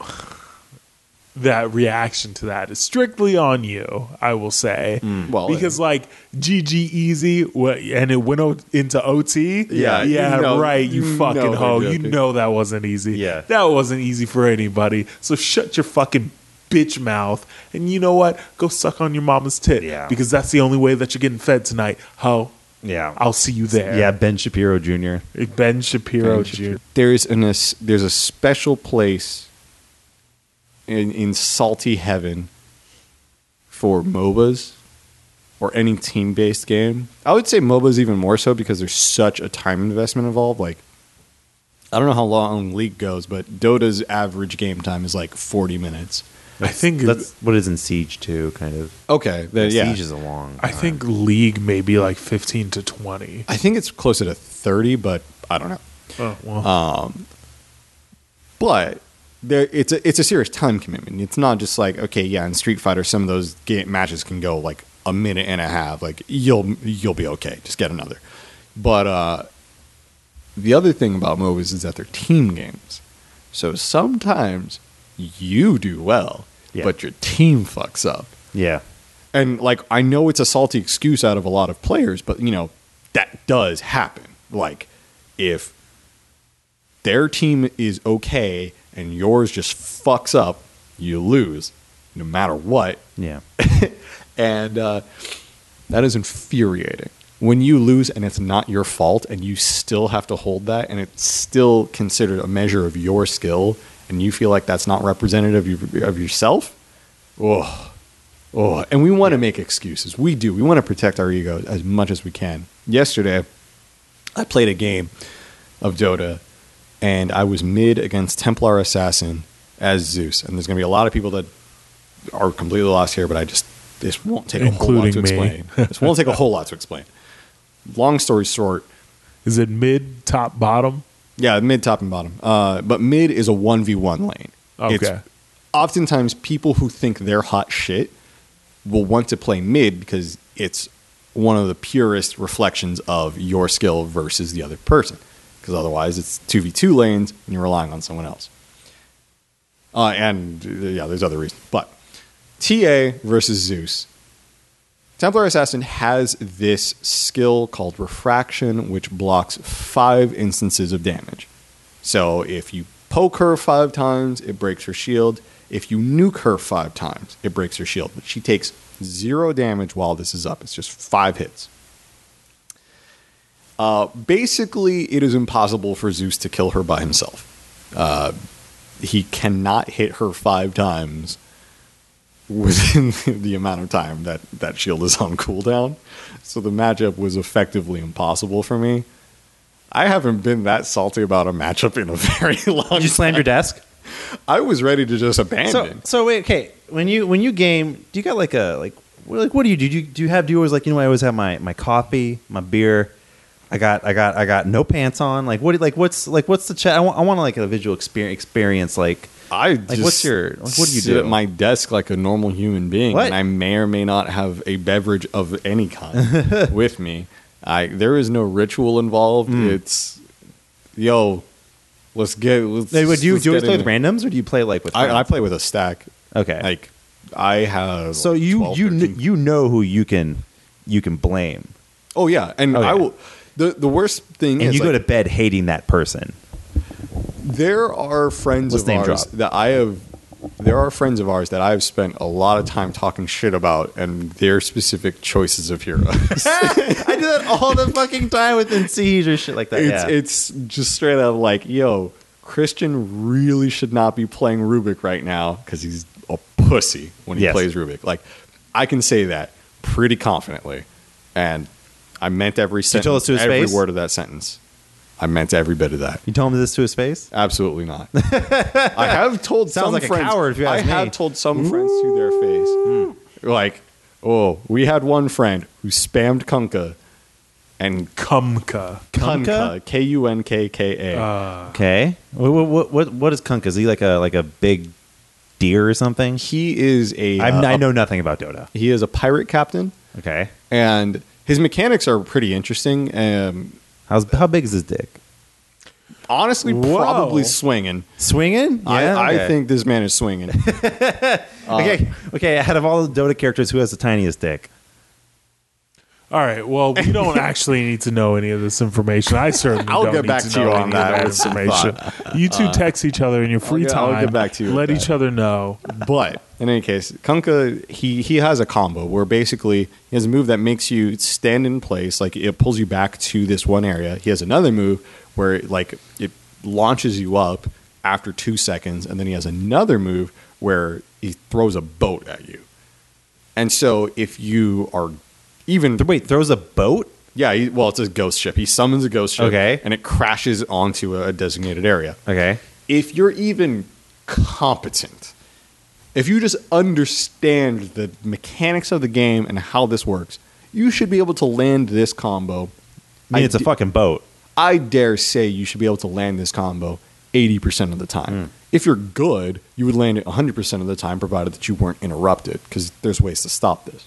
S2: that reaction to that is strictly on you, I will say. Mm.
S3: Well,
S2: because like GG Easy, and it went into OT.
S3: Yeah,
S2: yeah,
S3: you know-
S2: right. You,
S3: you
S2: fucking
S3: know
S2: hoe. You know that wasn't easy.
S4: Yeah.
S2: that wasn't easy for anybody. So shut your fucking bitch mouth, and you know what? Go suck on your mama's tit.
S4: Yeah.
S2: because that's the only way that you're getting fed tonight, ho.
S4: yeah
S2: I'll see you there.
S4: yeah Ben Shapiro Jr.
S2: Ben Shapiro
S3: Ben
S2: Jr.
S3: There's an a, there's a special place in in salty heaven for MOBAs or any team based game. I would say MOBAs even more so because there's such a time investment involved. Like I don't know how long League goes, but Dota's average game time is like 40 minutes.
S2: I think
S4: That's what is in Siege too, kind of.
S3: Okay, then, yeah.
S4: Siege is a long.
S2: I think League maybe like fifteen to twenty.
S3: I think it's closer to 30, but I don't know.
S2: Oh well.
S3: Um, but there, it's a it's a serious time commitment. It's not just like okay, yeah. In Street Fighter, some of those game matches can go like a minute and a half. Like you'll you'll be okay. Just get another. But uh, the other thing about MOBAs is that they're team games. So sometimes you do well,
S4: Yeah.
S3: but your team fucks up.
S4: yeah.
S3: And like I know it's a salty excuse out of a lot of players, but you know that does happen. Like if their team is okay and yours just fucks up, you lose no matter what.
S4: Yeah.
S3: And uh, that is infuriating. When you lose and it's not your fault and you still have to hold that and it's still considered a measure of your skill and you feel like that's not representative of, of yourself, oh, oh. And we want to make excuses. We do. We want to protect our ego as much as we can. Yesterday, I played a game of Dota and I was mid against Templar Assassin as Zeus. And there's going to be a lot of people that are completely lost here, but I just this won't take a whole lot to
S2: me.
S3: explain. this won't take a whole lot to explain. Long story short,
S2: Is it mid, top, bottom?
S3: yeah, mid, top, and bottom. Uh, but mid is a one v one lane.
S2: Okay.
S3: oftentimes people who think they're hot shit will want to play mid because it's one of the purest reflections of your skill versus the other person. Because otherwise, it's two v two lanes and you're relying on someone else. Uh, and uh, yeah, there's other reasons, but TA versus Zeus. Templar Assassin has this skill called Refraction, which blocks five instances of damage. So if you poke her five times, it breaks her shield. If you nuke her five times, it breaks her shield. But she takes zero damage while this is up. It's just five hits. Uh, basically, it is impossible for Zeus to kill her by himself. Uh, he cannot hit her five times within the amount of time that that shield is on cooldown. So the matchup was effectively impossible for me. I haven't been that salty about a matchup in a very long time.
S4: Did you slammed your desk?
S3: I was ready to just abandon.
S4: so wait, okay. When you when you game, do you got like a like like what do you do? Do you, do you have do you always like you know I always have my my coffee, my beer. I got I got I got no pants on. Like what like what's like what's the chat? I want I want like a visual experience experience like
S3: I
S4: like
S3: just
S4: what's your like what do you
S3: sit
S4: do?
S3: at my desk like a normal human being,
S4: What?
S3: and I may or may not have a beverage of any kind with me. I there is no ritual involved.
S4: Hmm.
S3: It's yo, let's get. Let's,
S4: Hey, do you do you play with randoms or do you play like with?
S3: I, I play with a stack.
S4: Okay.
S3: like I have.
S4: so you
S3: 12,
S4: you kn-
S3: 13.
S4: you know who you can you can blame,
S3: oh yeah, and
S4: Oh, yeah.
S3: I will. The the worst thing
S4: and
S3: is
S4: you go
S3: like,
S4: to bed hating that person.
S3: There are friends
S4: Let's
S3: of ours
S4: drop.
S3: that I have. There are friends of ours that I have spent a lot of time talking shit about and their specific choices of heroes.
S4: I do that all the fucking time within Siege or shit like that.
S3: it's
S4: yeah.
S3: it's just straight up like, yo, Christian really should not be playing Rubik right now because he's a pussy when he
S4: Yes.
S3: plays Rubik. Like, I can say that pretty confidently, and I meant every
S4: you
S3: sentence,
S4: us to his
S3: every
S4: face?
S3: word of that sentence. I meant every bit of that.
S4: you told him this to his face.
S3: Absolutely not. I have told
S4: Sounds
S3: some
S4: like a coward if you
S3: I
S4: ask me.
S3: have told some friends to their face, like, "Oh, we had one friend who spammed Kunkka and
S2: Kumka.
S4: Kunkka?
S3: Kunkka, K U N K K A.
S4: Okay. What what what what is Kunk? Is he like a like a big deer or something?
S3: He is a.
S4: I'm,
S3: uh,
S4: I know nothing about Dota.
S3: He is a pirate captain,
S4: Okay.
S3: and his mechanics are pretty interesting. Um,
S4: How's how big is his dick?
S3: honestly,
S2: Whoa.
S3: probably swinging.
S4: Swinging?
S3: I, I
S4: okay.
S3: think this man is swinging.
S4: okay. Okay. Out of all the Dota characters, who has the tiniest dick?
S2: All right. Well, we don't actually need to know any of this information. I certainly
S3: I'll
S2: don't
S3: get
S2: need
S3: back
S2: to,
S3: to you on
S2: any
S3: that
S2: of
S3: with some
S2: information. You two text each other in your free
S3: get- I'll get back to you with
S2: Let
S3: that.
S2: each other know.
S3: But in any case, Kunkka he he has a combo where basically he has a move that makes you stand in place, like it pulls you back to this one area. He has another move where like it launches you up after two seconds, and then he has another move where he throws a boat at you. And so if you are even
S4: Wait, throws a boat?
S3: Yeah, he, well, it's a ghost ship. He summons a ghost ship,
S4: Okay.
S3: and it crashes onto a designated area.
S4: Okay.
S3: If you're even competent, if you just understand the mechanics of the game and how this works, you should be able to land this combo.
S4: I mean, it's a
S3: d-
S4: fucking boat.
S3: I dare say you should be able to land this combo 80% of the time. Hmm. If you're good, you would land it 100% of the time, provided that you weren't interrupted, because there's ways to stop this.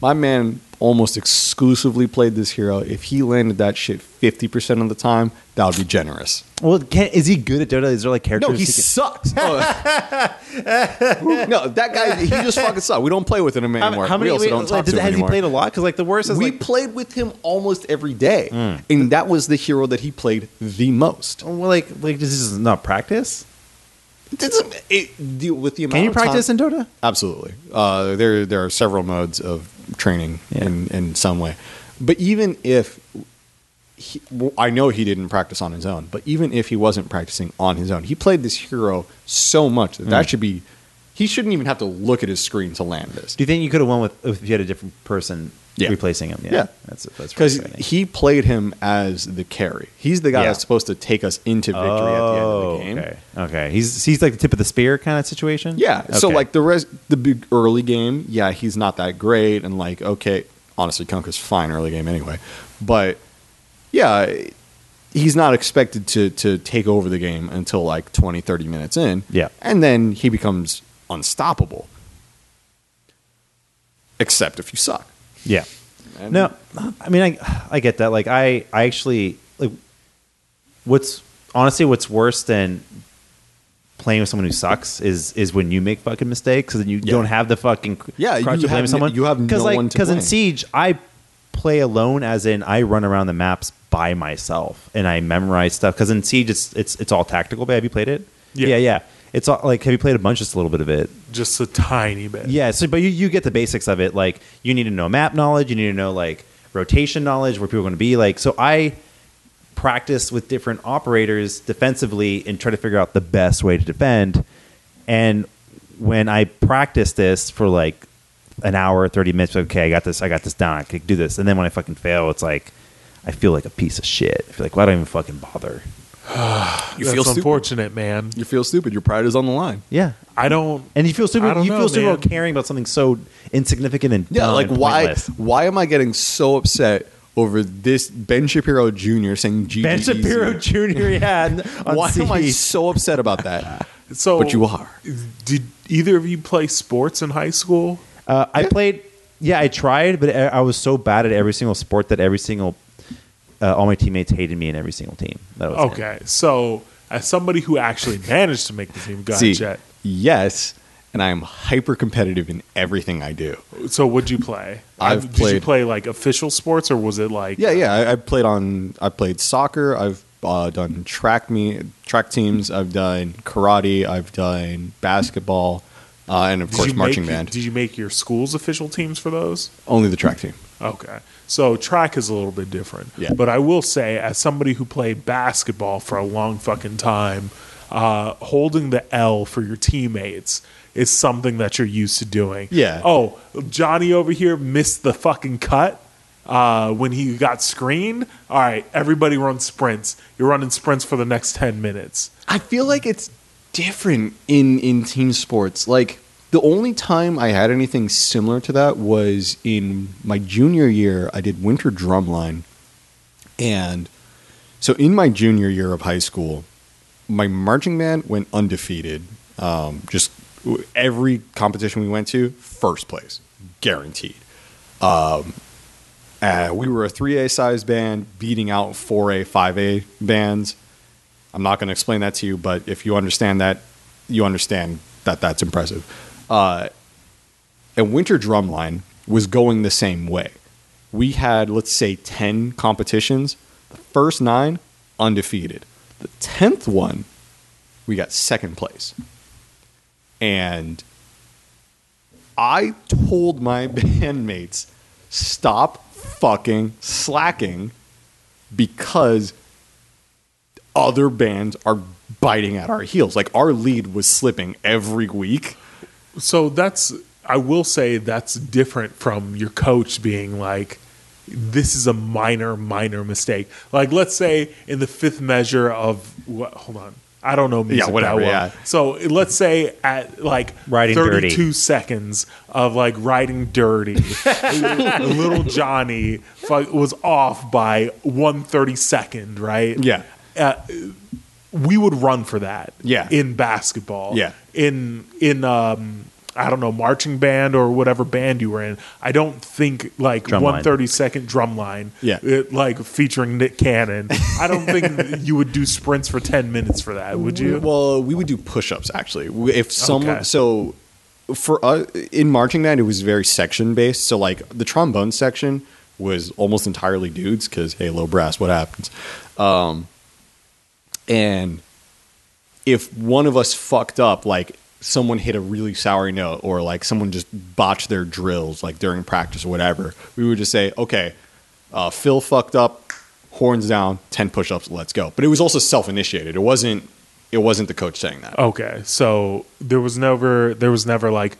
S3: My man almost exclusively played this hero. If he landed that shit 50% of the time, that would be generous.
S4: Well, can, is he good at Dota? Is there like characters?
S3: No, he
S4: can-
S3: sucks. Oh. no, that guy, he just fucking sucks. We don't play with him anymore.
S4: how many?
S3: we also
S4: wait,
S3: don't
S4: like,
S3: talk
S4: does-
S3: to him
S4: has
S3: anymore.
S4: he played a lot? Because like the worst is
S3: we
S4: like,
S3: played with him almost every day, and that was the hero that he played the most.
S4: well, like like this is not practice.
S3: It with the amount
S4: Can you
S3: of time-
S4: practice in Dota?
S3: Absolutely. Uh, there, there are several modes of training
S4: Yeah.
S3: in, in some way. But even if he, well, I know he didn't practice on his own, but even if he wasn't practicing on his own, he played this hero so much that
S4: Hmm.
S3: that should be. He shouldn't even have to look at his screen to land this.
S4: Do you think you could have won with if you had a different person
S3: Yeah.
S4: replacing him?
S3: Yeah.
S4: that's that's
S3: Because he played him as the carry. He's the guy
S4: Yeah.
S3: that's supposed to take us into victory at the end of the oh, game.
S4: Oh, Okay. Okay. He's he's like the tip of the spear kind of situation.
S3: Yeah. So like the rest, the big early game, yeah, he's not that great, and like okay, honestly, Kunkka's fine early game anyway, but yeah, he's not expected to to take over the game until like 20, 30 minutes in.
S4: Yeah.
S3: and then he becomes unstoppable. Except if you suck.
S4: Yeah.
S3: And-
S4: No, I mean, I I get that. Like, I I actually like what's honestly what's worse than playing with someone who sucks is is when you make fucking mistakes because then you
S3: Yeah.
S4: don't have the fucking
S3: Yeah,
S4: crutch
S3: you
S4: to blame
S3: have-
S4: someone.
S3: you have no
S4: like,
S3: one to
S4: Because in. Siege, I play alone, as in I run around the maps by myself and I memorize stuff. Because in Siege, it's it's it's all tactical. But have you played it?
S2: Yeah.
S4: yeah, yeah. It's all, like have you played a bunch? Just a little bit of it.
S2: Just a tiny bit.
S4: Yeah, so but you, you get the basics of it. Like you need to know map knowledge, you need to know like rotation knowledge, where people are going to be. Like so, I practice with different operators defensively and try to figure out the best way to defend. And when I practice this for like an hour, thirty minutes, okay, I got this, I got this down, I can do this. And then when I fucking fail, it's like I feel like a piece of shit. I feel like why do I even fucking bother?
S3: You
S2: That's
S3: feel stupid.
S2: unfortunate, man.
S3: You feel stupid. Your pride is on the line.
S4: Yeah.
S2: I don't.
S4: And you feel
S2: I
S4: stupid.
S2: don't
S4: You
S2: know,
S4: feel stupid
S2: man.
S4: about caring about something so insignificant and
S3: Yeah,
S4: dumb
S3: like
S4: and
S3: why?
S4: pointless.
S3: Why am I getting so upset over this Ben Shapiro Jr. saying GG
S4: Ben Shapiro
S3: easy?
S4: Jr. had on
S3: Why am I
S4: Siege.
S3: so upset about that?
S2: So,
S3: But you are.
S2: Did either of you play sports in high school?
S4: Uh, I played. Yeah, I tried, but I I was so bad at every single sport that every single uh, all my teammates hated me in every single team. That was it.
S2: Okay, so as somebody who actually managed to make the team, go
S3: See,
S2: Chet.
S3: yes, and I am hyper competitive in everything I do.
S2: So what'd you play?
S3: I've
S2: Did you
S3: played-
S2: play like official sports, or was it like?
S3: Yeah, yeah. I, I played on. I played soccer. I've uh, done track me track teams. I've done karate. I've done basketball, uh, and of
S2: Did
S3: course
S2: you
S3: marching
S2: make,
S3: band.
S2: Did you make your school's official teams for those?
S3: Only the track team.
S2: Okay. So track is a little bit different.
S3: Yeah.
S2: But I will say, as somebody who played basketball for a long fucking time, uh, holding the L for your teammates is something that you're used to doing.
S3: Yeah.
S2: Oh, Johnny over here missed the fucking cut uh, when he got screened. All right, everybody run sprints. You're running sprints for the next 10 minutes.
S3: I feel like it's different in in team sports. Like the only time I had anything similar to that was in my junior year. I did winter drumline, and so in my junior year of high school, my marching band went undefeated. Um, just every competition we went to, first place, guaranteed. Um, uh, we were a 3A size band beating out 4A, 5A bands. I'm not going to explain that to you, but if you understand that, you understand that that's impressive. Uh, and Winter Drumline was going the same way. We had, let's say, 10 competitions. The first nine, undefeated. The 10th one, we got second place. And I told my bandmates, stop fucking slacking because other bands are biting at our heels. Like our lead was slipping every week.
S2: So that's, I will say that's different from your coach being like, this is a minor, minor mistake. Like let's say in the fifth measure of what? Hold on. I don't know music Yeah,
S3: whatever,
S2: that well.
S3: yeah.
S2: So let's say at like
S4: Riding
S2: 32
S4: dirty.
S2: seconds of like riding dirty, little Johnny was off by one thirty second, right?
S3: Yeah.
S2: Uh, we would run for that.
S3: Yeah.
S2: In basketball.
S3: Yeah.
S2: In in um I don't know marching band or whatever band you were in. I don't think like
S4: Drumline.
S2: one thirty second drum line.
S3: Yeah.
S2: it- like featuring Nick Cannon. I don't think you would do sprints for ten minutes for that. Would you?
S3: Well, we would do push-ups actually. If someone
S2: Okay.
S3: so for us in marching band, it was very section based. So like the trombone section was almost entirely dudes because hey, low brass, what happens? Um, and if one of us fucked up, like someone hit a really sour note, or like someone just botched their drills, like during practice or whatever, we would just say, okay, uh, Phil fucked up, horns down, ten push-ups, let's go. But it was also self-initiated. It wasn't. It wasn't the coach saying that.
S2: Okay, so there was never there was never like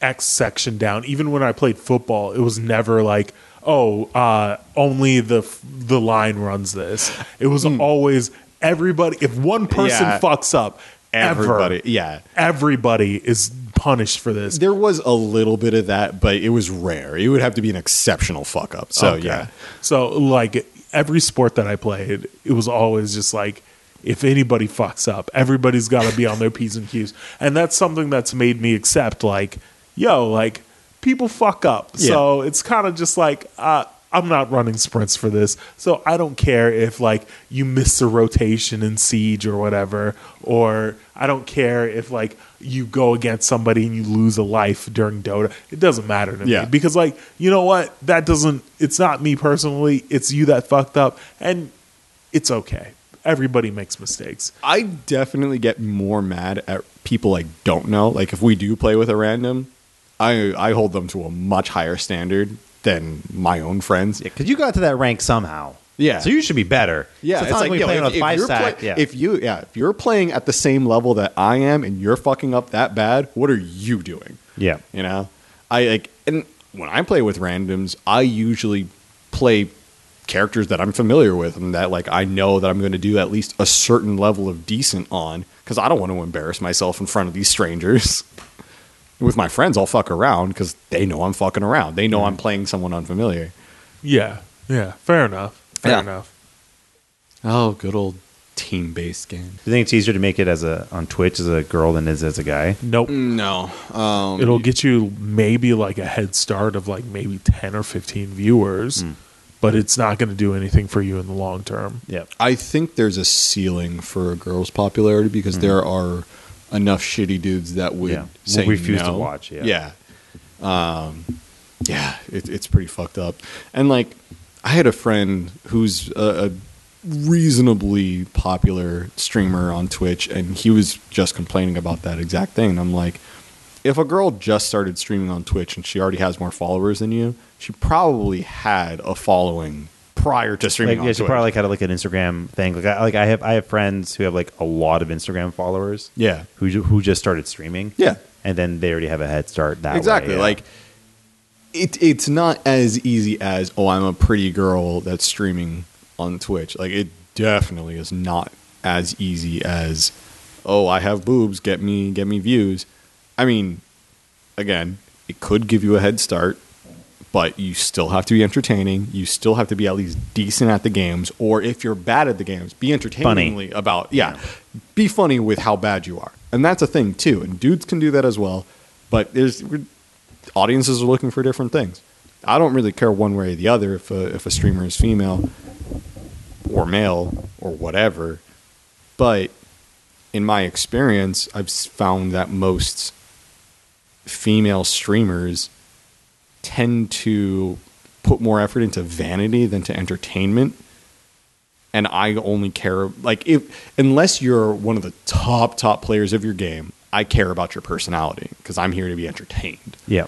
S2: X section down. Even when I played football, it was never like oh uh, only the the line runs this. It was always everybody. If one person.
S3: Yeah.
S2: fucks up,
S3: Everybody,
S2: ever,
S3: yeah.
S2: everybody is punished for this.
S3: There was a little bit of that, but it was rare. It would have to be an exceptional fuck up. So
S2: Okay.
S3: yeah,
S2: So like every sport that I played, it was always just like if anybody fucks up, everybody's got to be on their p's and q's, and that's something that's made me accept like, yo, like people fuck up. So it's kind of just like. uh I'm not running sprints for this, so I don't care if like you miss a rotation in siege or whatever, or I don't care if like you go against somebody and you lose a life during Dota. It doesn't matter to
S3: Yeah.
S2: me because like you know what? That doesn't it's not me personally. It's you that fucked up. And it's okay. Everybody makes mistakes.
S3: I definitely get more mad at people I don't know. Like if we do play with a random, I I hold them to a much higher standard than my own friends.
S4: because you got to that rank somehow.
S3: Yeah.
S4: So you should be better.
S3: Yeah,
S4: So it's, not like,
S3: yo,
S4: playing
S3: if- if
S4: five
S3: you're
S4: stack.
S3: play-
S4: yeah.
S3: If you yeah, if you're playing at the same level that I am and you're fucking up that bad, what are you doing?
S4: yeah.
S3: You know, I like, and when I play with randoms, I usually play characters that I'm familiar with and that like I know that I'm going to do at least a certain level of decent on because I don't want to embarrass myself in front of these strangers. with my friends, I'll fuck around because they know I'm fucking around. They know I'm mm-hmm. playing someone unfamiliar.
S2: yeah yeah fair enough fair
S3: Yeah.
S2: enough
S3: Oh, good old team based game.
S4: Do you think it's easier to make it as a on Twitch as a girl than it is as a guy?
S2: nope
S3: No, um,
S2: it'll get you maybe like a head start of like maybe 10 or 15 viewers hmm. but it's not going to do anything for you in the long term
S4: Yeah.
S3: I think there's a ceiling for a girl's popularity because hmm. there are enough shitty dudes that would
S4: Yeah.
S3: Say
S4: refuse to
S3: no.
S4: watch, yeah.
S3: yeah, um, yeah. It, it's pretty fucked up. And like, I had a friend who's a, a reasonably popular streamer on Twitch, and he was just complaining about that exact thing. And I'm like, if a girl just started streaming on Twitch and she already has more followers than you, she probably had a following prior to streaming
S4: Like, yeah, she probably like had like an Instagram thing. Like, I, like I have, I have friends who have like a lot of Instagram followers.
S3: Yeah.
S4: who ju- who just started streaming.
S3: Yeah.
S4: and then they already have a head start that
S3: exactly
S4: way, yeah.
S3: like it, it's not as easy as oh i'm a pretty girl that's streaming on twitch like it definitely is not as easy as oh i have boobs get me get me views i mean again it could give you a head start but you still have to be entertaining. You still have to be at least decent at the games or if you're bad at the games be entertainingly about yeah, be funny with how bad you are. And that's a thing too and dudes can do that as well but there's audiences are looking for different things. I don't really care one way or the other if a, if a streamer is female or male or whatever but in my experience i've found that most female streamers tend to put more effort into vanity than to entertainment and i only care like if unless you're one of the top top players of your game i care about your personality because i'm here to be entertained
S4: yeah.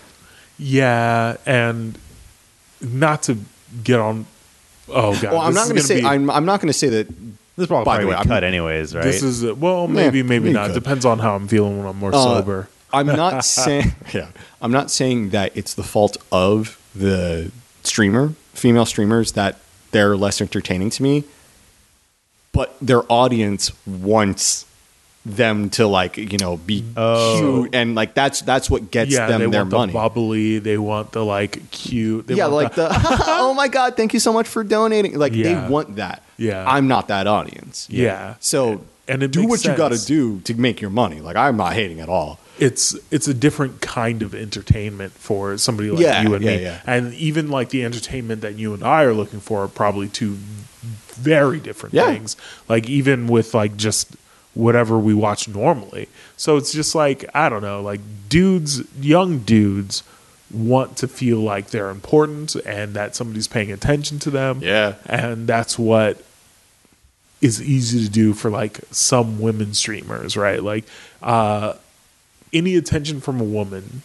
S2: yeah and not to get on oh god
S3: well i'm not going to say
S2: be-
S3: I'm, I'm not going to say that
S4: This probably
S3: By the way,
S4: be
S3: I'm-
S4: cut anyways, right?
S2: This is well, maybe,
S3: Yeah,
S2: maybe
S3: you
S2: not.
S3: could.
S2: Depends on how I'm feeling when I'm more
S3: Uh,
S2: sober.
S3: I'm not saying yeah. I'm not saying that it's the fault of the streamer, female streamers that they're less entertaining to me, but their audience wants them to like you know be
S4: Oh.
S3: cute and like that's that's what gets
S2: yeah, they
S3: them their
S2: want
S3: money.
S2: the bubbly. They want the like cute. They
S3: yeah, like the oh my god, thank you so much for donating. Like
S2: Yeah.
S3: they want that.
S2: Yeah.
S3: I'm not that audience.
S2: yeah.
S3: So
S2: And
S3: do what you got to do to make your money. Like I'm not hating at all.
S2: It's it's a different kind of entertainment for somebody like
S3: Yeah,
S2: you and
S3: yeah,
S2: me.
S3: yeah.
S2: And even like the entertainment that you and I are looking for are probably two very different things. Like even with like just whatever we watch normally. So it's just like I don't know, like dudes, young dudes want to feel like they're important and that somebody's paying attention to them.
S3: Yeah.
S2: And that's what is easy to do for like some women streamers, right? Like uh any attention from a woman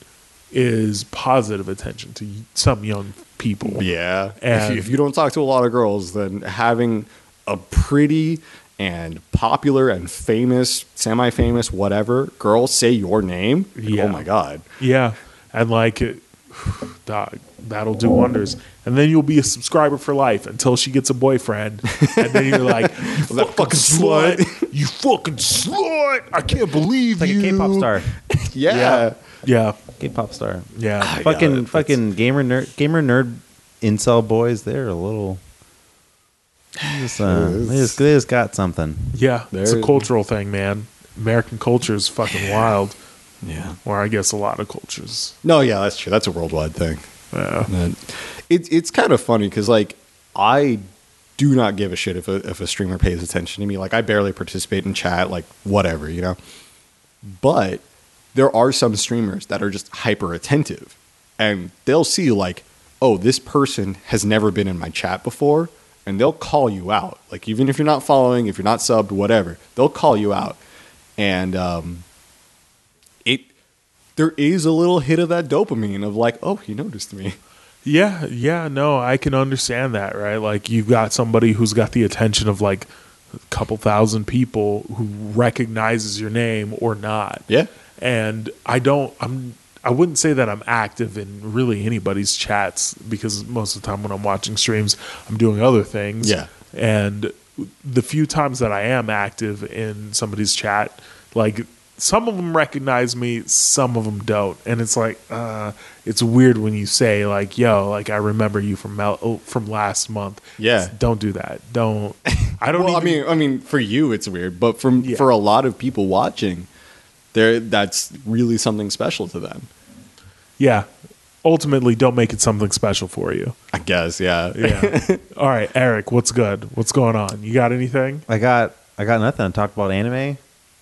S2: is positive attention to some young people.
S3: Yeah. if, you, if you don't talk to a lot of girls, then having a pretty and popular and famous, semi famous, whatever girl say your name, oh
S2: Yeah.
S3: oh my God.
S2: Yeah. And like it, dog, that'll do wonders. And then you'll be a subscriber for life until she gets a boyfriend. And then you're like, you
S3: That
S2: fucking
S3: fucking
S2: slut.
S3: slut.
S2: You fucking slut. I can't believe
S4: It's like
S2: you.
S4: a K-pop star.
S3: Yeah.
S2: Yeah. Yeah.
S4: K-pop star.
S2: Yeah.
S4: fucking
S3: that's-
S4: fucking gamer nerd gamer nerd incel boys. They're a little. they Just, uh, they, just, they just got something.
S2: Yeah. It's a cultural thing, man. American culture is fucking wild.
S3: Yeah.
S2: Or I guess a lot of cultures.
S3: No, yeah, that's true. That's a worldwide thing.
S2: Yeah.
S3: And It's it's kind of funny because like I do not give a shit if a, if a streamer pays attention to me. Like I barely participate in chat, like whatever, you know. But there are some streamers that are just hyper attentive, and they'll see like, oh, this person has never been in my chat before, and they'll call you out. Like even if you're not following, if you're not subbed, whatever, they'll call you out, and um, it there is a little hit of that dopamine of like, oh, he noticed me.
S2: Yeah, yeah, no, I can understand that, right? Like you've got somebody who's got the attention of like a couple thousand people who recognizes your name or not.
S3: Yeah.
S2: And I don't I'm I wouldn't say that I'm active in really anybody's chats because most of the time when I'm watching streams, I'm doing other things.
S3: Yeah.
S2: And the few times that I am active in somebody's chat, like some of them recognize me, some of them don't, and it's like uh, it's weird when you say like, "Yo, like I remember you from Mel- oh, from last month."
S3: Yeah.
S2: don't do that. Don't. I don't.
S3: well, I mean, I mean, for you it's weird, but from
S2: Yeah.
S3: for a lot of people watching, there that's really something special to them.
S2: yeah. Ultimately, don't make it something special for you.
S3: I guess, yeah,
S2: Yeah. All right, Eric, what's good? What's going on? You got anything?
S4: I got I got nothing. I talked about anime,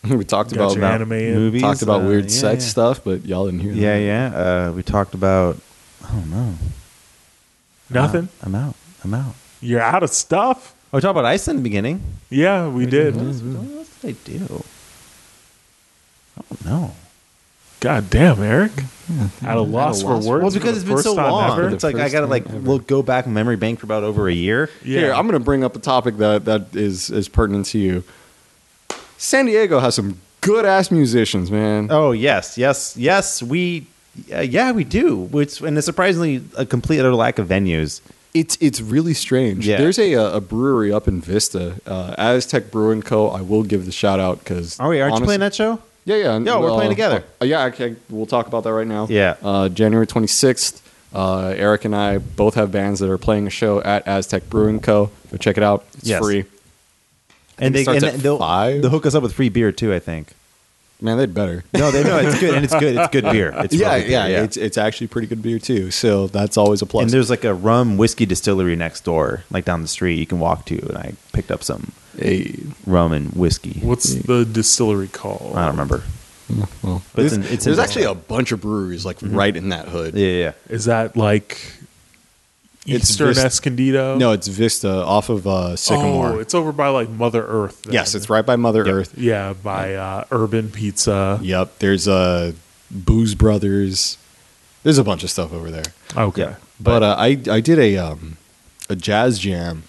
S3: we talked
S2: Got
S3: about
S2: your anime
S4: movies,
S3: talked about
S4: uh,
S3: weird
S4: yeah,
S3: sex
S4: yeah.
S3: stuff, but y'all didn't hear.
S4: Yeah,
S3: that.
S4: yeah. Uh, we talked about. I don't know.
S2: Nothing.
S4: I'm out. I'm out.
S2: You're out of stuff.
S4: Oh, we talked about ice in the beginning.
S2: Yeah, we did.
S4: What else, what else did I do? I don't know.
S2: God damn, Eric. At a loss for words.
S4: Well, because it's been so long. It's like I gotta like
S3: ever.
S4: look, go back memory bank for about over a year.
S2: Yeah.
S3: Here, I'm going to bring up a topic that that is is pertinent to you. San Diego has some good ass musicians, man.
S4: Oh yes, yes, yes. We, uh, yeah, we do. Which and it's surprisingly a complete utter lack of venues.
S3: It's it's really strange.
S4: Yeah.
S3: There's a a brewery up in Vista, uh, Aztec Brewing Co. I will give the shout out because
S4: Are we? Aren't you playing that show?
S3: Yeah, yeah.
S4: No, we're playing together.
S3: uh, yeah. We'll talk about that right now.
S4: Yeah.
S3: Uh, January 26th, uh, Eric and I both have bands that are playing a show at Aztec Brewing Co. Go check it out. It's
S4: Yes.
S3: free.
S4: And they and
S3: at
S4: they'll,
S3: five?
S4: they'll hook us up with free beer too. I think.
S3: Man, they'd better.
S4: No, they know it's good and it's good. It's good beer. It's
S3: yeah,
S4: really good
S3: yeah,
S4: beer,
S3: It's it's actually pretty good beer too. So that's always a plus.
S4: and there's like a rum whiskey distillery next door, like down the street. You can walk to, and I picked up some
S3: Hey,
S4: rum and whiskey.
S2: What's the distillery called?
S4: I don't remember.
S3: well,
S4: But
S3: there's,
S4: it's in- it's
S3: there's actually a bunch of breweries like mm-hmm. right in that hood.
S4: Yeah, yeah. yeah.
S2: Is that like
S3: It's
S2: Eastern
S3: Vis-
S2: Escondido?
S3: No, it's Vista off of uh, Sycamore.
S2: Oh, it's over by like Mother Earth. then.
S3: yes, it's right by Mother Earth.
S2: Yeah, by uh, Urban Pizza.
S3: Yep. There's uh, Booze Brothers. There's a bunch of stuff over there.
S2: Okay.
S4: Yeah.
S3: But uh, I I did a um, a jazz jam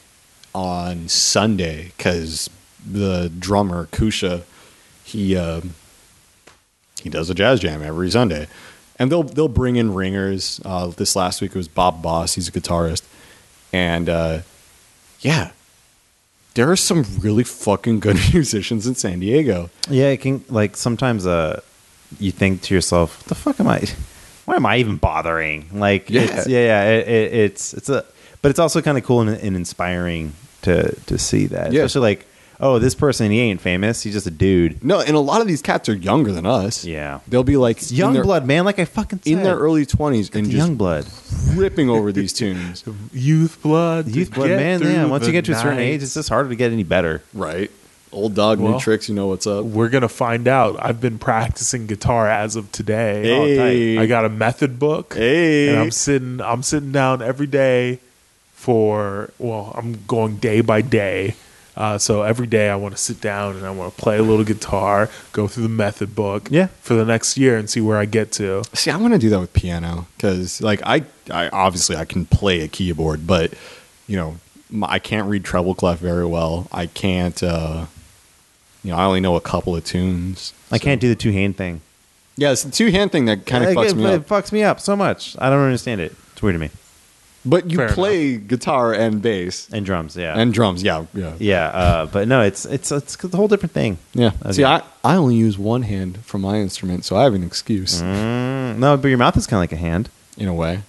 S3: on Sunday because the drummer Kusha he um, he does a jazz jam every Sunday, and they'll they'll bring in ringers. Uh, this last week it was Bob Boss. He's a guitarist, and uh, yeah, there are some really fucking good musicians in San Diego.
S4: Yeah, it can like sometimes uh you think to yourself, "What the fuck am I why am I even bothering?" Like
S3: Yeah.
S4: it's yeah, yeah, it, it, it's it's a but it's also kind of cool and, and inspiring to to see that.
S3: Yeah.
S4: Especially like, "Oh, this person he ain't famous. He's just a dude."
S3: No, and a lot of these cats are younger than us.
S4: Yeah.
S3: they'll be like
S4: It's young
S3: their,
S4: blood, man, like I fucking said.
S3: in their early twenties and just
S4: young blood.
S3: ripping over these tunes.
S2: Youth blood.
S4: Youth blood, man, yeah. Once you get to a certain age, it's just harder to get any better.
S3: Right, old dog, new tricks. You know what's up.
S2: We're gonna find out. I've been practicing guitar as of today.
S3: Oh, hey.
S2: I got a method book.
S3: Hey.
S2: And I'm sitting I'm sitting down every day for well, I'm going day by day. Uh, so every day I want to sit down and I want to play a little guitar, go through the method book
S4: Yeah.
S2: for the next year and see where I get to.
S3: See, I want to do that with piano because, like, I, I obviously I can play a keyboard, but you know, my, I can't read treble clef very well. I can't, uh, you know, I only know a couple of tunes.
S4: I can't do the two hand thing.
S3: Yeah, it's the two hand thing that kind of
S4: Like,
S3: fucks
S4: it,
S3: me
S4: it
S3: up.
S4: fucks me up so much. I don't understand it. It's weird to me.
S3: But you
S2: Fair
S3: play guitar and bass
S4: And drums, yeah.
S3: and drums. Yeah, yeah,
S4: yeah, uh, but no, it's it's it's a whole different thing.
S3: yeah.
S4: Okay.
S3: See, I, I only use one hand for my instrument, so I have an excuse
S4: Mm, no, but your mouth is kind of like a hand.
S3: in a way.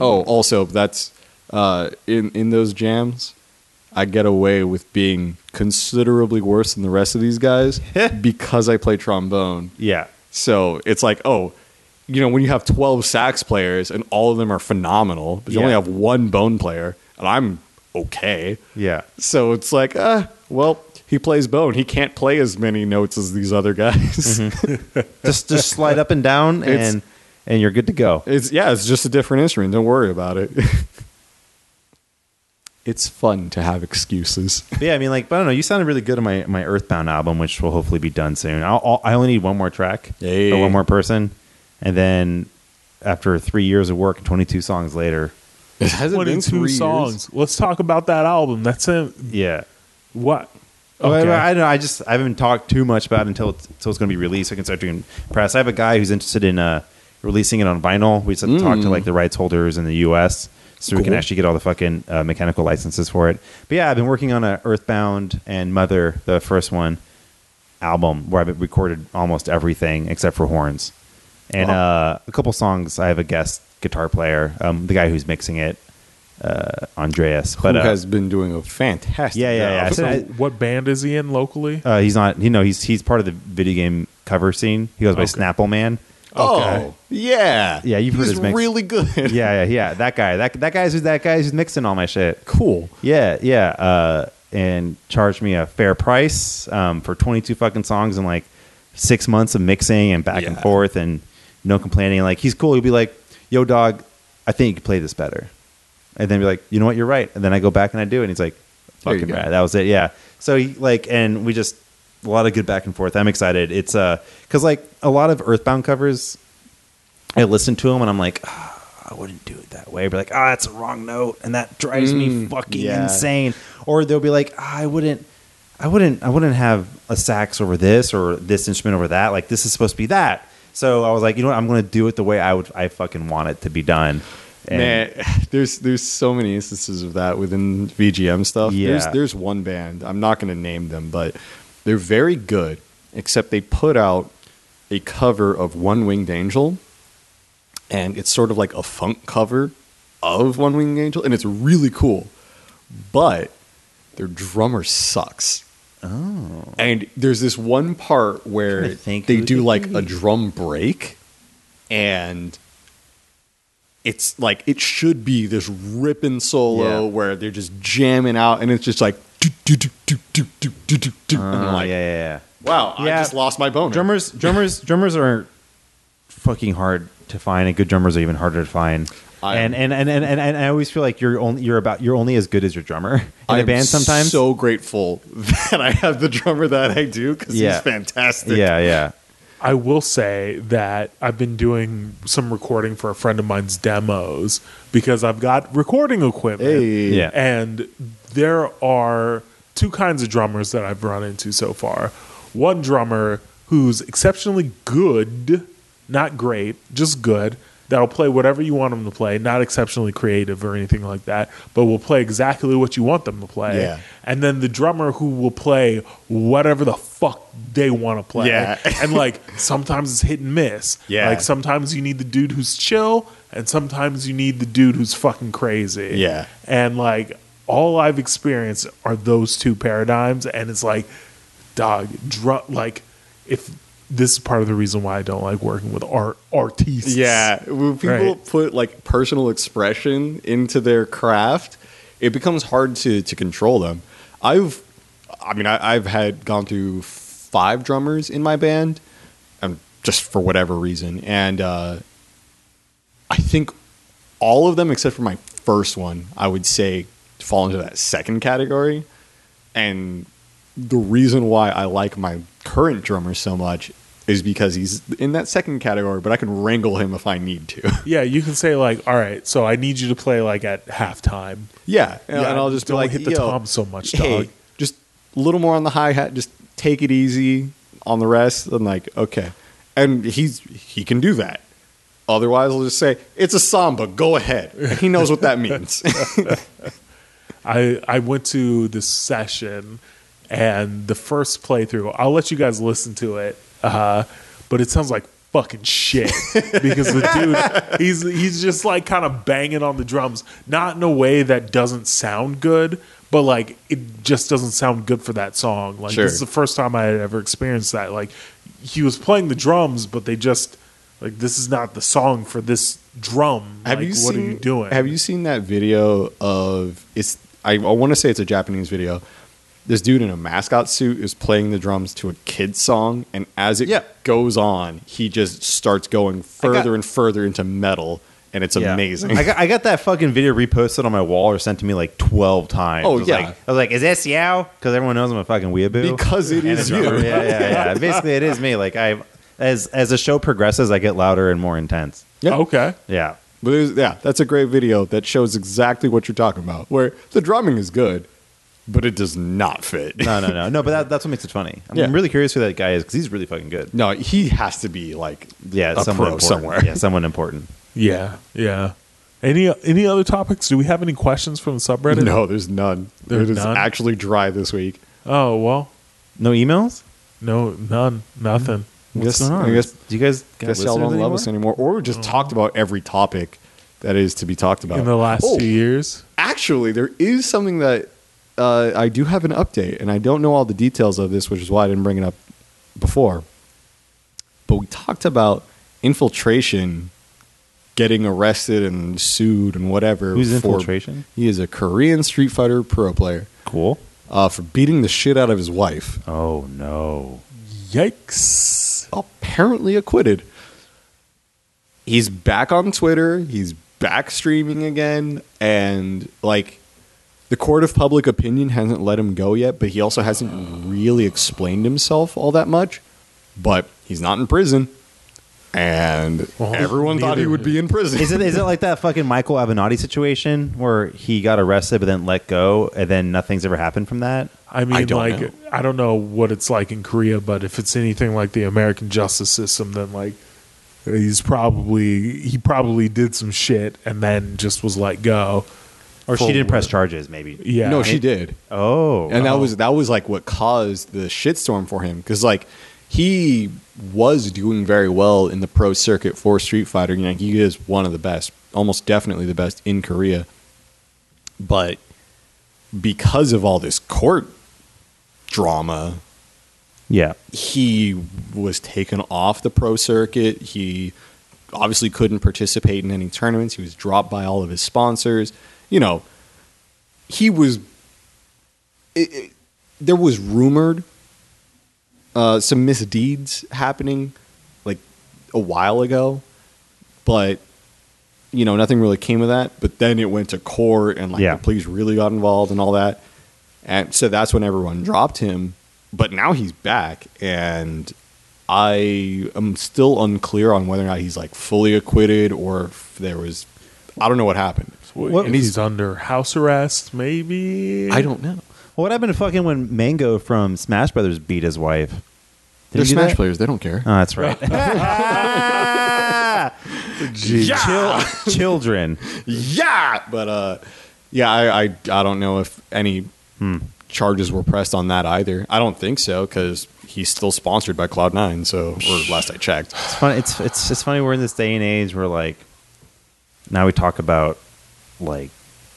S3: Oh, also, that's uh, in in those jams. I get away with being considerably worse than the rest of these guys because I play trombone.
S4: Yeah.
S3: So it's like, oh, you know, when you have 12 sax players and all of them are phenomenal, but you only have one bone player, and I'm okay.
S4: Yeah.
S3: So it's like, uh, well, he plays bone. He can't play as many notes as these other guys.
S4: just just slide up and down
S3: It's-
S4: and and you're good to go.
S3: It's yeah, it's just a different instrument. Don't worry about it. it's fun to have excuses.
S4: Yeah, I mean, like, but I don't know. You sounded really good on my my Earthbound album, which will hopefully be done soon. I'll, I'll, I only need one more track
S3: Hey.
S4: or one more person, and then after three years of work and 22 songs later,
S3: It hasn't been
S2: 22
S3: three
S2: songs. Let's talk about that album. That's it.
S4: yeah.
S2: What?
S4: Okay.
S2: Okay.
S4: I, don't know. I just I haven't talked too much about it until it's, until it's going to be released. So I can start doing press. I have a guy who's interested in uh, releasing it on vinyl. We just have to talk to like the rights holders in the U.S. so we can actually get all the fucking uh, mechanical licenses for it. But yeah, I've been working on a Earthbound and Mother, the first one album, where I've recorded almost everything except for horns, and uh, a couple songs. I have a guest guitar player, um, the guy who's mixing it, uh, Andreas. But
S3: Who
S4: uh,
S3: has been doing a fantastic
S4: Yeah, yeah, yeah.
S2: So
S4: I-
S2: what band is he in locally?
S4: Uh, he's not. You know, he's he's part of the video game cover scene. He goes by
S2: Okay.
S4: Snapple Man.
S3: Oh, yeah.
S4: Yeah, you've heard
S3: He's
S4: his mix.
S3: really good.
S4: Yeah, yeah, yeah. That guy. That that guy's who's that guy's who's mixing all my shit.
S3: Cool.
S4: Yeah, yeah. Uh, and charged me a fair price um, for twenty two fucking songs and like six months of mixing and back and forth and no complaining. Like he's cool. He'll be like, "Yo, dog, I think you could play this better," and then be like, "You know what? You're right." And then I go back and I do, it and he's like, "Fucking rad." That was it. Yeah. So he like, and we just a lot of good back and forth. I'm excited. It's uh, because like a lot of Earthbound covers, I listen to them and I'm like. "Ah, I wouldn't do it that way. But like, ah, that's a wrong note, and that drives me
S3: Mm,
S4: fucking
S3: yeah.
S4: insane. Or they'll be like, "Ah, I wouldn't, I wouldn't, I wouldn't have a sax over this or this instrument over that. Like this is supposed to be that. So I was like, you know what? I'm going to do it the way I would, I fucking want it to be done. And
S3: Man, there's there's so many instances of that within VGM stuff. There's
S4: Yeah.
S3: there's one band. I'm not going to name them, but they're very good. Except they put out a cover of One Winged Angel, and it's sort of like a funk cover of One Winged Angel, and it's really cool. But their drummer sucks.
S4: Oh,
S3: And there's this one part where they do like
S4: could
S3: a drum break, and it's like it should be this ripping solo
S4: Yeah.
S3: where they're just jamming out, and it's just like do do do do do do do do do. And I'm
S4: uh,
S3: like,
S4: yeah, yeah, yeah.
S3: wow, I just lost my boner.
S4: Drummers, drummers, drummers are fucking hard to find, and good drummers are even harder to find.
S3: I
S4: and, and, and, and, and I always feel like you're only you're about you're only as good as your drummer in
S3: I
S4: a
S3: am
S4: band. Sometimes,
S3: so grateful that I have the drummer that I do because
S4: Yeah.
S3: he's fantastic.
S4: yeah, yeah.
S2: I will say that I've been doing some recording for a friend of mine's demos because I've got recording equipment.
S3: Hey.
S4: Yeah.
S2: And there are two kinds of drummers that I've run into so far. One drummer who's exceptionally good not great, just good. That'll play whatever you want them to play, not exceptionally creative or anything like that, but will play exactly what you want them to play.
S3: Yeah.
S2: And then the drummer who will play whatever the fuck they want to play.
S3: Yeah.
S2: and like sometimes it's hit and miss.
S4: Yeah.
S2: Like sometimes you need the dude who's chill, and sometimes you need the dude who's fucking crazy.
S3: Yeah.
S2: And like all I've experienced are those two paradigms, and it's like, dog, drum. Like if this is part of the reason why I don't like working with art artists.
S3: Yeah, when people
S2: Right.
S3: put like personal expression into their craft, it becomes hard to to control them. I've, I mean, I, I've had gone through five drummers in my band, um, just for whatever reason, and uh, I think all of them except for my first one, I would say, fall into that second category. And the reason why I like my current drummer so much is because he's in that second category, but I can wrangle him if I need to.
S2: Yeah, you can say like, all right, so I need you to play like at halftime.
S3: yeah, and,
S2: Yeah,
S3: and I'll just
S2: don't
S3: like,
S2: hit the tom so much,
S3: Hey,
S2: dog."
S3: just a little more on the hi hat. Just take it easy on the rest. I'm like, okay, and he's he can do that. Otherwise, I'll just say it's a samba. Go ahead. And he knows what that means.
S2: I I went to this session and the first playthrough. I'll let you guys listen to it, uh, but it sounds like fucking shit because the dude he's he's just like kind of banging on the drums, not in a way that doesn't sound good, but like it just doesn't sound good for that song. Like
S3: Sure.
S2: this is the first time I had ever experienced that. Like he was playing the drums, but they just like this is not the song for this drum.
S3: Have
S2: like,
S3: you
S2: what
S3: seen,
S2: are you doing?
S3: Have you seen that video of it's? I, I want to say it's a Japanese video. This dude in a mascot suit is playing the drums to a kid's song, and as it
S4: Yeah.
S3: goes on, he just starts going further
S4: got-
S3: and further into metal, and it's
S4: Yeah.
S3: amazing.
S4: I got, I got that fucking video reposted on my wall or sent to me like 12 times.
S3: Oh,
S4: I was
S3: yeah.
S4: Like, I was like, is this Yao? Because everyone knows I'm a fucking weeaboo.
S3: Because it
S4: And
S3: is
S4: it's
S3: you.
S4: Yeah, yeah, yeah. Basically, it is me. Like, I, as, as the show progresses, I get louder and more intense.
S3: yeah.
S2: Okay.
S4: Yeah.
S3: But there's, yeah, that's a great video that shows exactly what you're talking about. Where the drumming is good, but it does not fit.
S4: No, no, no. No, but that, that's what makes it funny. I'm
S3: Yeah.
S4: really curious who that guy is because he's really fucking good.
S3: No, he has to be like
S4: Yeah,
S3: a
S4: someone
S3: pro
S4: important.
S3: somewhere.
S4: Yeah, someone important.
S2: Yeah, yeah. Any any other topics? Do we have any questions from the subreddit?
S3: No, there's none.
S2: There's
S3: it is
S2: none?
S3: actually dry this week.
S2: Oh well,
S4: No emails?
S2: no, none, nothing.
S4: What's
S3: Guess-
S4: going on?
S3: I guess-
S4: Do you guys got
S3: guess y'all don't
S4: listeners
S3: love us anymore, or we just oh. talked about every topic that is to be talked about
S2: In the last
S3: Oh,
S2: two years,
S3: Actually, there is something that uh, I do have an update, and I don't know all the details of this, which is why I didn't bring it up before. But we talked about infiltration getting arrested and sued and whatever.
S4: Who's
S3: for-
S4: Infiltration?
S3: He is a Korean Street Fighter pro player
S4: Cool.
S3: uh, for beating the shit out of his wife.
S4: Oh, no.
S2: yikes!
S3: apparently acquitted. He's back on Twitter. He's back streaming again, and like the court of public opinion hasn't let him go yet. But he also hasn't really explained himself all that much. But he's not in prison, and
S2: Well,
S3: everyone thought he would be in prison.
S4: Is it is it like that fucking Michael Avenatti situation where he got arrested but then let go and then nothing's ever happened from that?
S2: I mean,
S3: I
S2: like,
S3: know.
S2: I don't know what it's like in Korea, but if it's anything like the American justice system, then like he's probably he probably did some shit and then just was let go.
S4: Or she didn't press charges, maybe.
S2: Yeah,
S3: no, she did.
S4: Oh,
S3: and that
S2: Oh.
S3: was that was like what caused the shitstorm for him because like he was doing very well in the pro circuit for Street Fighter. You know, he is one of the best, almost definitely the best in Korea. But because of all this court drama,
S4: yeah.
S3: he was taken off the pro circuit. He obviously couldn't participate in any tournaments. He was dropped by all of his sponsors. You know, he was. It, it- there was rumored uh, some misdeeds happening like a while ago, but you know nothing really came of that. But then it went to court, and like
S4: Yeah.
S3: the police really got involved and all that. And so that's when everyone dropped him. But now he's back, and I am still unclear on whether or not he's like fully acquitted or if there was. I don't know what happened.
S2: What,
S3: and
S2: he's,
S3: he's-
S2: under house arrest, maybe.
S3: I don't know.
S4: Well, what happened to fucking when Mango from Smash Brothers beat his wife? Did
S3: They're
S4: he do
S3: Smash
S4: that?
S3: players. They don't care.
S4: Oh, that's right.
S3: Yeah.
S4: Chil- children.
S3: yeah but uh yeah I, I i don't know if any
S4: Hmm.
S3: charges were pressed on that either i don't think so because he's still sponsored by cloud nine so or last i checked
S4: It's funny. It's it's it's funny. We're in this day and age where like now we talk about like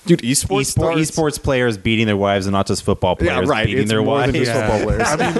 S3: dude esports
S4: esport,
S3: starts-
S4: esports players beating their wives and not just football
S3: Yeah,
S4: players
S3: right.
S4: beating
S3: It's
S4: their
S3: more than
S4: wives.
S3: just football players.
S2: I mean,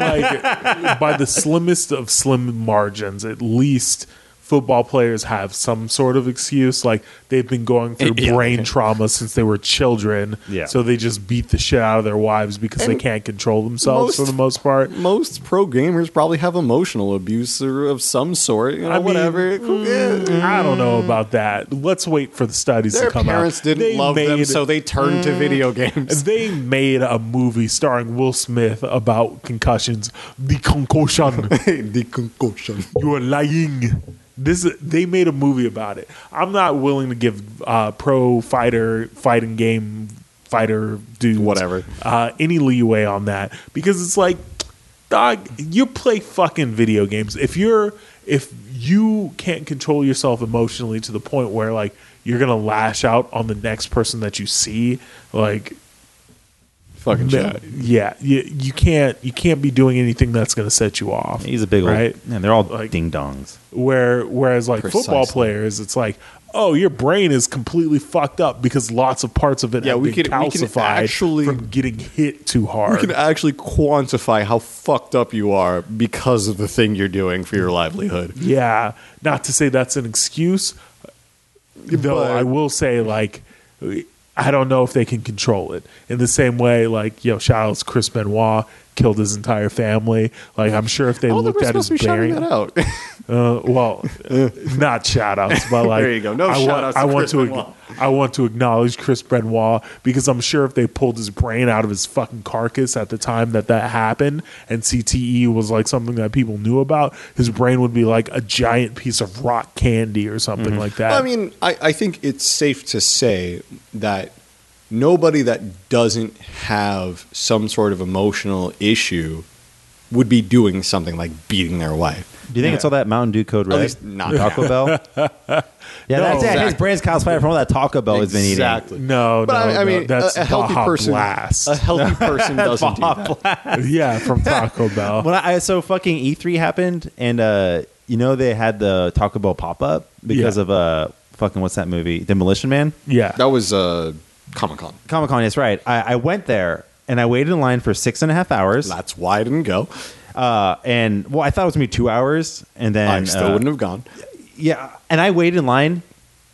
S2: like by the slimmest of slim margins, at least football players have some sort of excuse. Like they've been going through
S3: Yeah.
S2: brain trauma since they were children.
S4: Yeah.
S2: So they just beat the shit out of their wives because they can't control themselves for the most part.
S3: most pro gamers probably have emotional abuse or of some sort you know
S2: I mean,
S3: whatever Yeah.
S2: I don't know mm. about that. Let's wait for the studies
S3: their
S2: to come
S3: parents
S2: out.
S3: didn't
S2: They
S3: love them so they turned to mm. video games
S2: They made a movie starring Will Smith about concussions. The concussion.
S3: the concussion
S2: You are lying. This they made a movie about it. I'm not willing to give uh, pro fighter fighting game fighter dudes
S3: Whatever.
S2: uh, any leeway on that because it's like, dog, you play fucking video games. If you're if you can't control yourself emotionally to the point where like you're gonna lash out on the next person that you see, like
S3: fucking
S2: Ma-
S3: shit
S2: yeah, you, you can't you can't be doing anything that's going to set you off.
S4: He's a big
S2: right.
S4: old. Man, they're all
S2: Like-
S4: ding dongs.
S2: Where whereas like football players, it's like, oh, your brain is completely fucked up because lots of parts of it
S3: Yeah,
S2: have
S3: we
S2: been
S3: could- we could
S2: calcified
S3: actually-
S2: from getting hit too hard.
S3: we can actually quantify how fucked up you are because of the thing you're doing for your livelihood
S2: yeah, not to say that's an excuse, though.
S3: But-
S2: I will say like. I don't know if they can control it in the same way. Like, yo, shout out to Chris Benoit killed his entire family. Like, I'm sure if they looked at his
S3: supposed to be shouting
S2: bearing,
S3: that out
S2: Uh, well, not shout outs, but like
S3: There you go. No
S2: I want,
S3: shout-outs
S2: I
S3: to
S2: want
S3: Chris
S2: to
S3: Benoit.
S2: I want to acknowledge Chris Benoit because I'm sure if they pulled his brain out of his fucking carcass at the time that that happened and CTE was like something that people knew about, his brain would be like a giant piece of rock candy or something like that.
S3: I mean, I, I think it's safe to say that nobody that doesn't have some sort of emotional issue would be doing something like beating their wife.
S4: Do you think it's all that Mountain Dew Code Red?
S3: least not
S4: Taco Bell. yeah, that's it. His
S3: exactly.
S4: brain's calcified from all that Taco Bell has been eating.
S3: Exactly.
S2: no,
S3: But
S2: no,
S3: I, I
S2: no,
S3: mean,
S2: that's
S3: a, a healthy
S2: Baja
S3: person,
S2: Blast.
S3: a healthy person doesn't do that.
S2: yeah, from Taco Bell.
S4: When I so fucking E3 happened, and uh, you know they had the Taco Bell pop up because
S2: Yeah.
S4: of uh, fucking what's that movie, Demolition Man.
S2: yeah,
S3: That was uh, Comic Con.
S4: Comic Con, that's right. I, I went there and I waited in line for six and a half hours.
S3: That's why I didn't go.
S4: Uh, and well, I thought it was gonna be two hours, and then
S3: I still
S4: uh,
S3: wouldn't have gone.
S4: Yeah, and I waited in line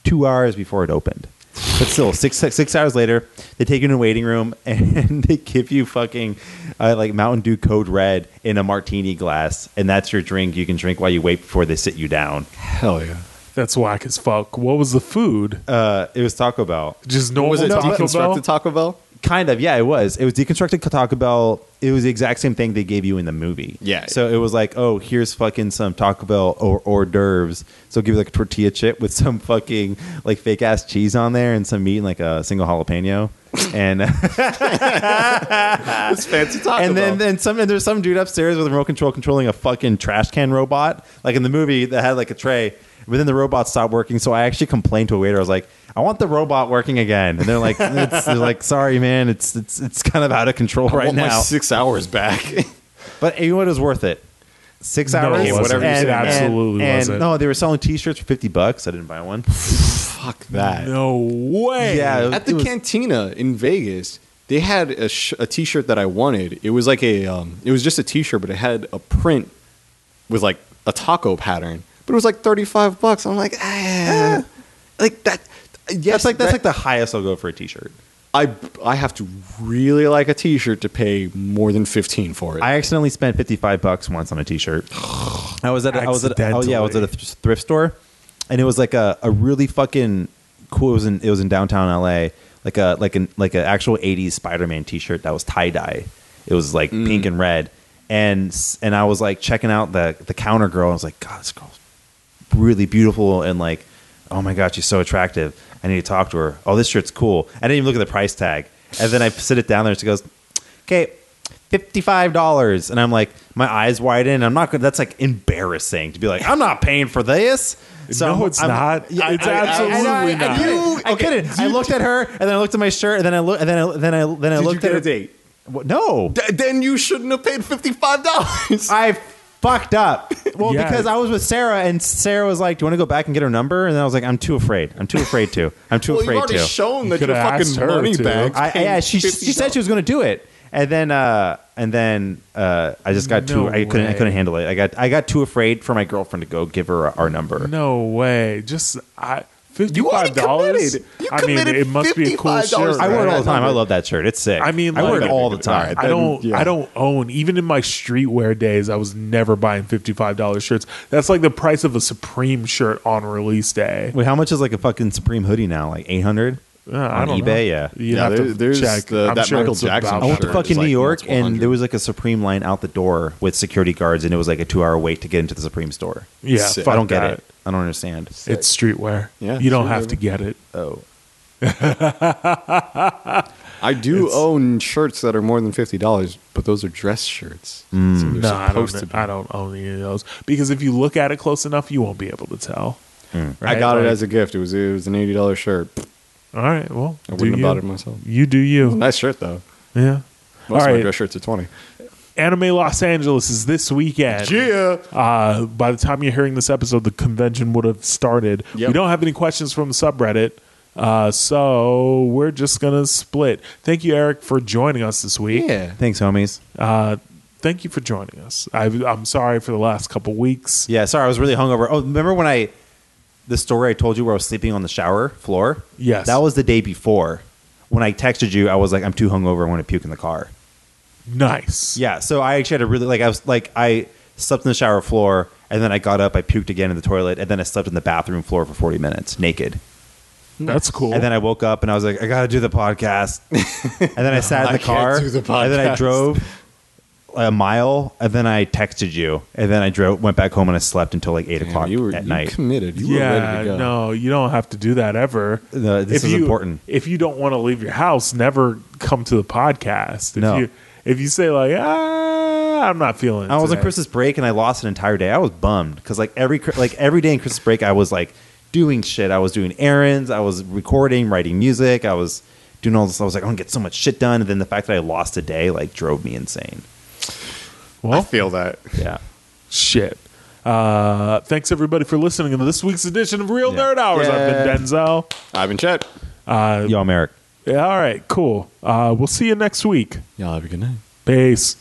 S4: two hours before it opened. But still, six six hours later, they take you in a waiting room and they give you fucking uh, like Mountain Dew Code Red in a martini glass, and that's your drink. You can drink while you wait before they sit you down.
S3: Hell yeah.
S2: That's whack as fuck. What was the food?
S4: Uh, it was Taco Bell,
S2: Just normal
S3: Was it
S2: Taco Bell.
S3: deconstructed Taco Bell?
S4: kind of. Yeah, it was. It was deconstructed Taco Bell. It was the exact same thing they gave you in the movie.
S3: Yeah.
S4: So it was like, oh, here's fucking some Taco Bell or hors d'oeuvres. So give you like a tortilla chip with some fucking like fake ass cheese on there and some meat and like a single jalapeno. And
S3: It's fancy Taco
S4: and then
S3: Bell.
S4: then some and there's some dude upstairs with a remote control controlling a fucking trash can robot like in the movie that had like a tray but then the robot stopped working so i actually complained to a waiter i was like i want the robot working again and they're like it's, they're like sorry man it's it's it's kind of out of control
S3: I
S4: right
S3: want my
S4: now
S3: six hours back.
S4: but you know what it was worth it six
S2: No,
S4: hours
S2: it wasn't.
S3: whatever you
S2: said,
S3: say.
S2: absolutely
S4: and,
S2: wasn't.
S4: no they were selling t-shirts for 50 bucks i didn't buy one
S3: Fuck that.
S2: No way.
S4: Yeah, it-
S3: At the
S4: was-
S3: cantina in Vegas, they had a, sh- a T-shirt that I wanted. It was like a, um, it was just a T-shirt, but it had a print with like a taco pattern. But it was like thirty five bucks. I'm like, ah, like that. Yes,
S4: that's like that's
S3: that-
S4: like the highest i'll go for a t-shirt
S3: I I have to really like a T-shirt to pay more than fifteen for it.
S4: I accidentally spent fifty five bucks once on a t shirt. I was at a, I was at a, oh yeah I was at a thrift store, and it was like a, a really fucking cool. It was in it was in downtown L.A. Like a like an like an actual '80s Spider Man t shirt that was tie dye. It was like pink and red, and and I was like checking out the the counter girl. And I was like, God, this girl's really beautiful and like, oh my god, she's so attractive. I need to talk to her. Oh, this shirt's cool. I didn't even look at the price tag. And then I sit it down there. and She goes, okay, fifty-five dollars, and I'm like, my eyes widen. I'm not gonna. That's like embarrassing to be like, I'm not paying for this.
S2: no, it's
S4: I'm-
S2: not.
S4: Yeah,
S2: it's
S4: I-
S2: absolutely
S4: I, I,
S2: not.
S4: couldn't. I couldn't. I looked at her, and then I looked at my shirt, and then I looked, and then I, then I, then I
S3: Did you
S4: looked
S3: get
S4: at
S3: a date?
S4: What? No,
S3: Th- then you shouldn't have paid fifty five dollars.
S4: I fucked up. Well,
S2: Yeah.
S4: because I was with Sarah, and Sarah was like, "Do you want to go back and get her number?" And then I was like, "I'm too afraid. I'm too afraid to. I'm too
S3: Well, you've
S4: afraid
S3: already
S4: to."
S3: shown that
S2: You
S3: you're
S2: coulda
S3: fucking
S2: asked her
S3: money
S2: to.
S3: bags.
S4: I, yeah, she she said she was going to do it, and then uh, and then uh, I just got too.
S2: No
S4: I couldn't. I
S2: way.
S4: couldn't handle it. I got I got too afraid for my girlfriend to go give her our number.
S2: No way. Just I.
S3: You already
S2: Fifty-five dollars.
S3: committed. You
S2: I mean, it must be a cool shirt.
S4: I wear it all the time. I love that shirt. It's sick.
S2: I mean,
S4: I wear it all the time.
S2: I don't.
S3: yeah.
S2: I don't own even in my streetwear days. I was never buying fifty-five dollars shirts. That's like the price of a Supreme shirt on release day.
S4: Wait, how much is like a fucking Supreme hoodie now? Like eight hundred
S2: Uh, I
S4: on
S2: don't
S4: eBay?
S2: know.
S4: Yeah.
S2: You
S3: Yeah,
S2: have
S3: there- there's
S2: check.
S3: the- that
S2: sure
S3: Michael Jackson
S4: I went to
S3: shirt
S2: that.
S3: is
S4: fucking
S3: like
S4: New York, and there was like a Supreme line out the door with security guards, and it was like a two-hour wait to get into the Supreme store.
S2: Yeah,
S3: Sick.
S4: I don't get
S2: that.
S4: it. I don't understand.
S2: It's streetwear.
S3: Yeah,
S2: you don't have to get it.
S4: Oh,
S3: I do own shirts that are more than fifty dollars, but those are dress shirts. So
S2: Mm. No, I don't.
S3: to be.
S2: I don't own any of those because if you look at it close enough, you won't be able to tell.
S3: I
S2: Right?
S3: got it as a gift. It was it was an eighty dollars shirt.
S2: All right. Well,
S3: I wouldn't have
S2: you.
S3: bought it myself.
S2: You do you.
S3: Nice shirt though.
S2: Yeah.
S3: Most
S2: All
S3: of my
S2: right.
S3: dress shirts are twenty.
S2: Anime Los Angeles is this weekend.
S3: Yeah.
S2: Uh, by the time you're hearing this episode, the convention would have started.
S3: Yep.
S2: We don't have any questions from the subreddit, uh, so we're just gonna split. Thank you, Eric, for joining us this week.
S3: Yeah.
S4: thanks, homies.
S2: Uh, thank you for joining us. I, I'm sorry for the last couple weeks.
S4: Yeah, sorry, I was really hungover. Oh, remember when I the story I told you where I was sleeping on the shower floor?
S2: Yes.
S4: that was the day before. When I texted you, I was like, "I'm too hungover. I want to puke in the car."
S2: Nice.
S4: Yeah, so I actually had a really like I was like I slept in the shower floor, and then I got up, I puked again in the toilet, and then I slept in the bathroom floor for 40 minutes naked.
S2: That's cool.
S4: And then I woke up and I was like, I got to do the podcast. and then I sat in
S3: I
S4: the
S3: can't
S4: car.
S3: the
S4: And then I drove a mile. And then I texted you. And then I drove, went back home and I slept until like eight
S3: Damn,
S4: o'clock
S3: you were
S4: at
S3: you
S4: night.
S3: committed. You were
S2: yeah,
S3: ready to go.
S2: no, you don't have to do that ever.
S4: No, this is
S2: you,
S4: important.
S2: If you don't want to leave your house, never come to the podcast. If
S4: No.
S2: you if you say like, ah, I'm not feeling. It
S4: I was on
S2: today."
S4: Christmas break and I lost an entire day. I was bummed because like every like every day in Christmas break, I was like doing shit. I was doing errands. I was recording, writing music. I was doing all this. I was like, I'm gonna get so much shit done. And then the fact that I lost a day like drove me insane.
S3: I
S2: Well,
S3: feel that.
S4: Yeah.
S2: shit. Uh, thanks everybody for listening to this week's edition of Real
S4: Yeah.
S2: Nerd Hours. I've been Denzel.
S3: I've been Chet.
S4: Yo, I'm Eric.
S2: Yeah, all right, cool. Uh, we'll see you next week.
S3: Y'all have a good night.
S2: Peace.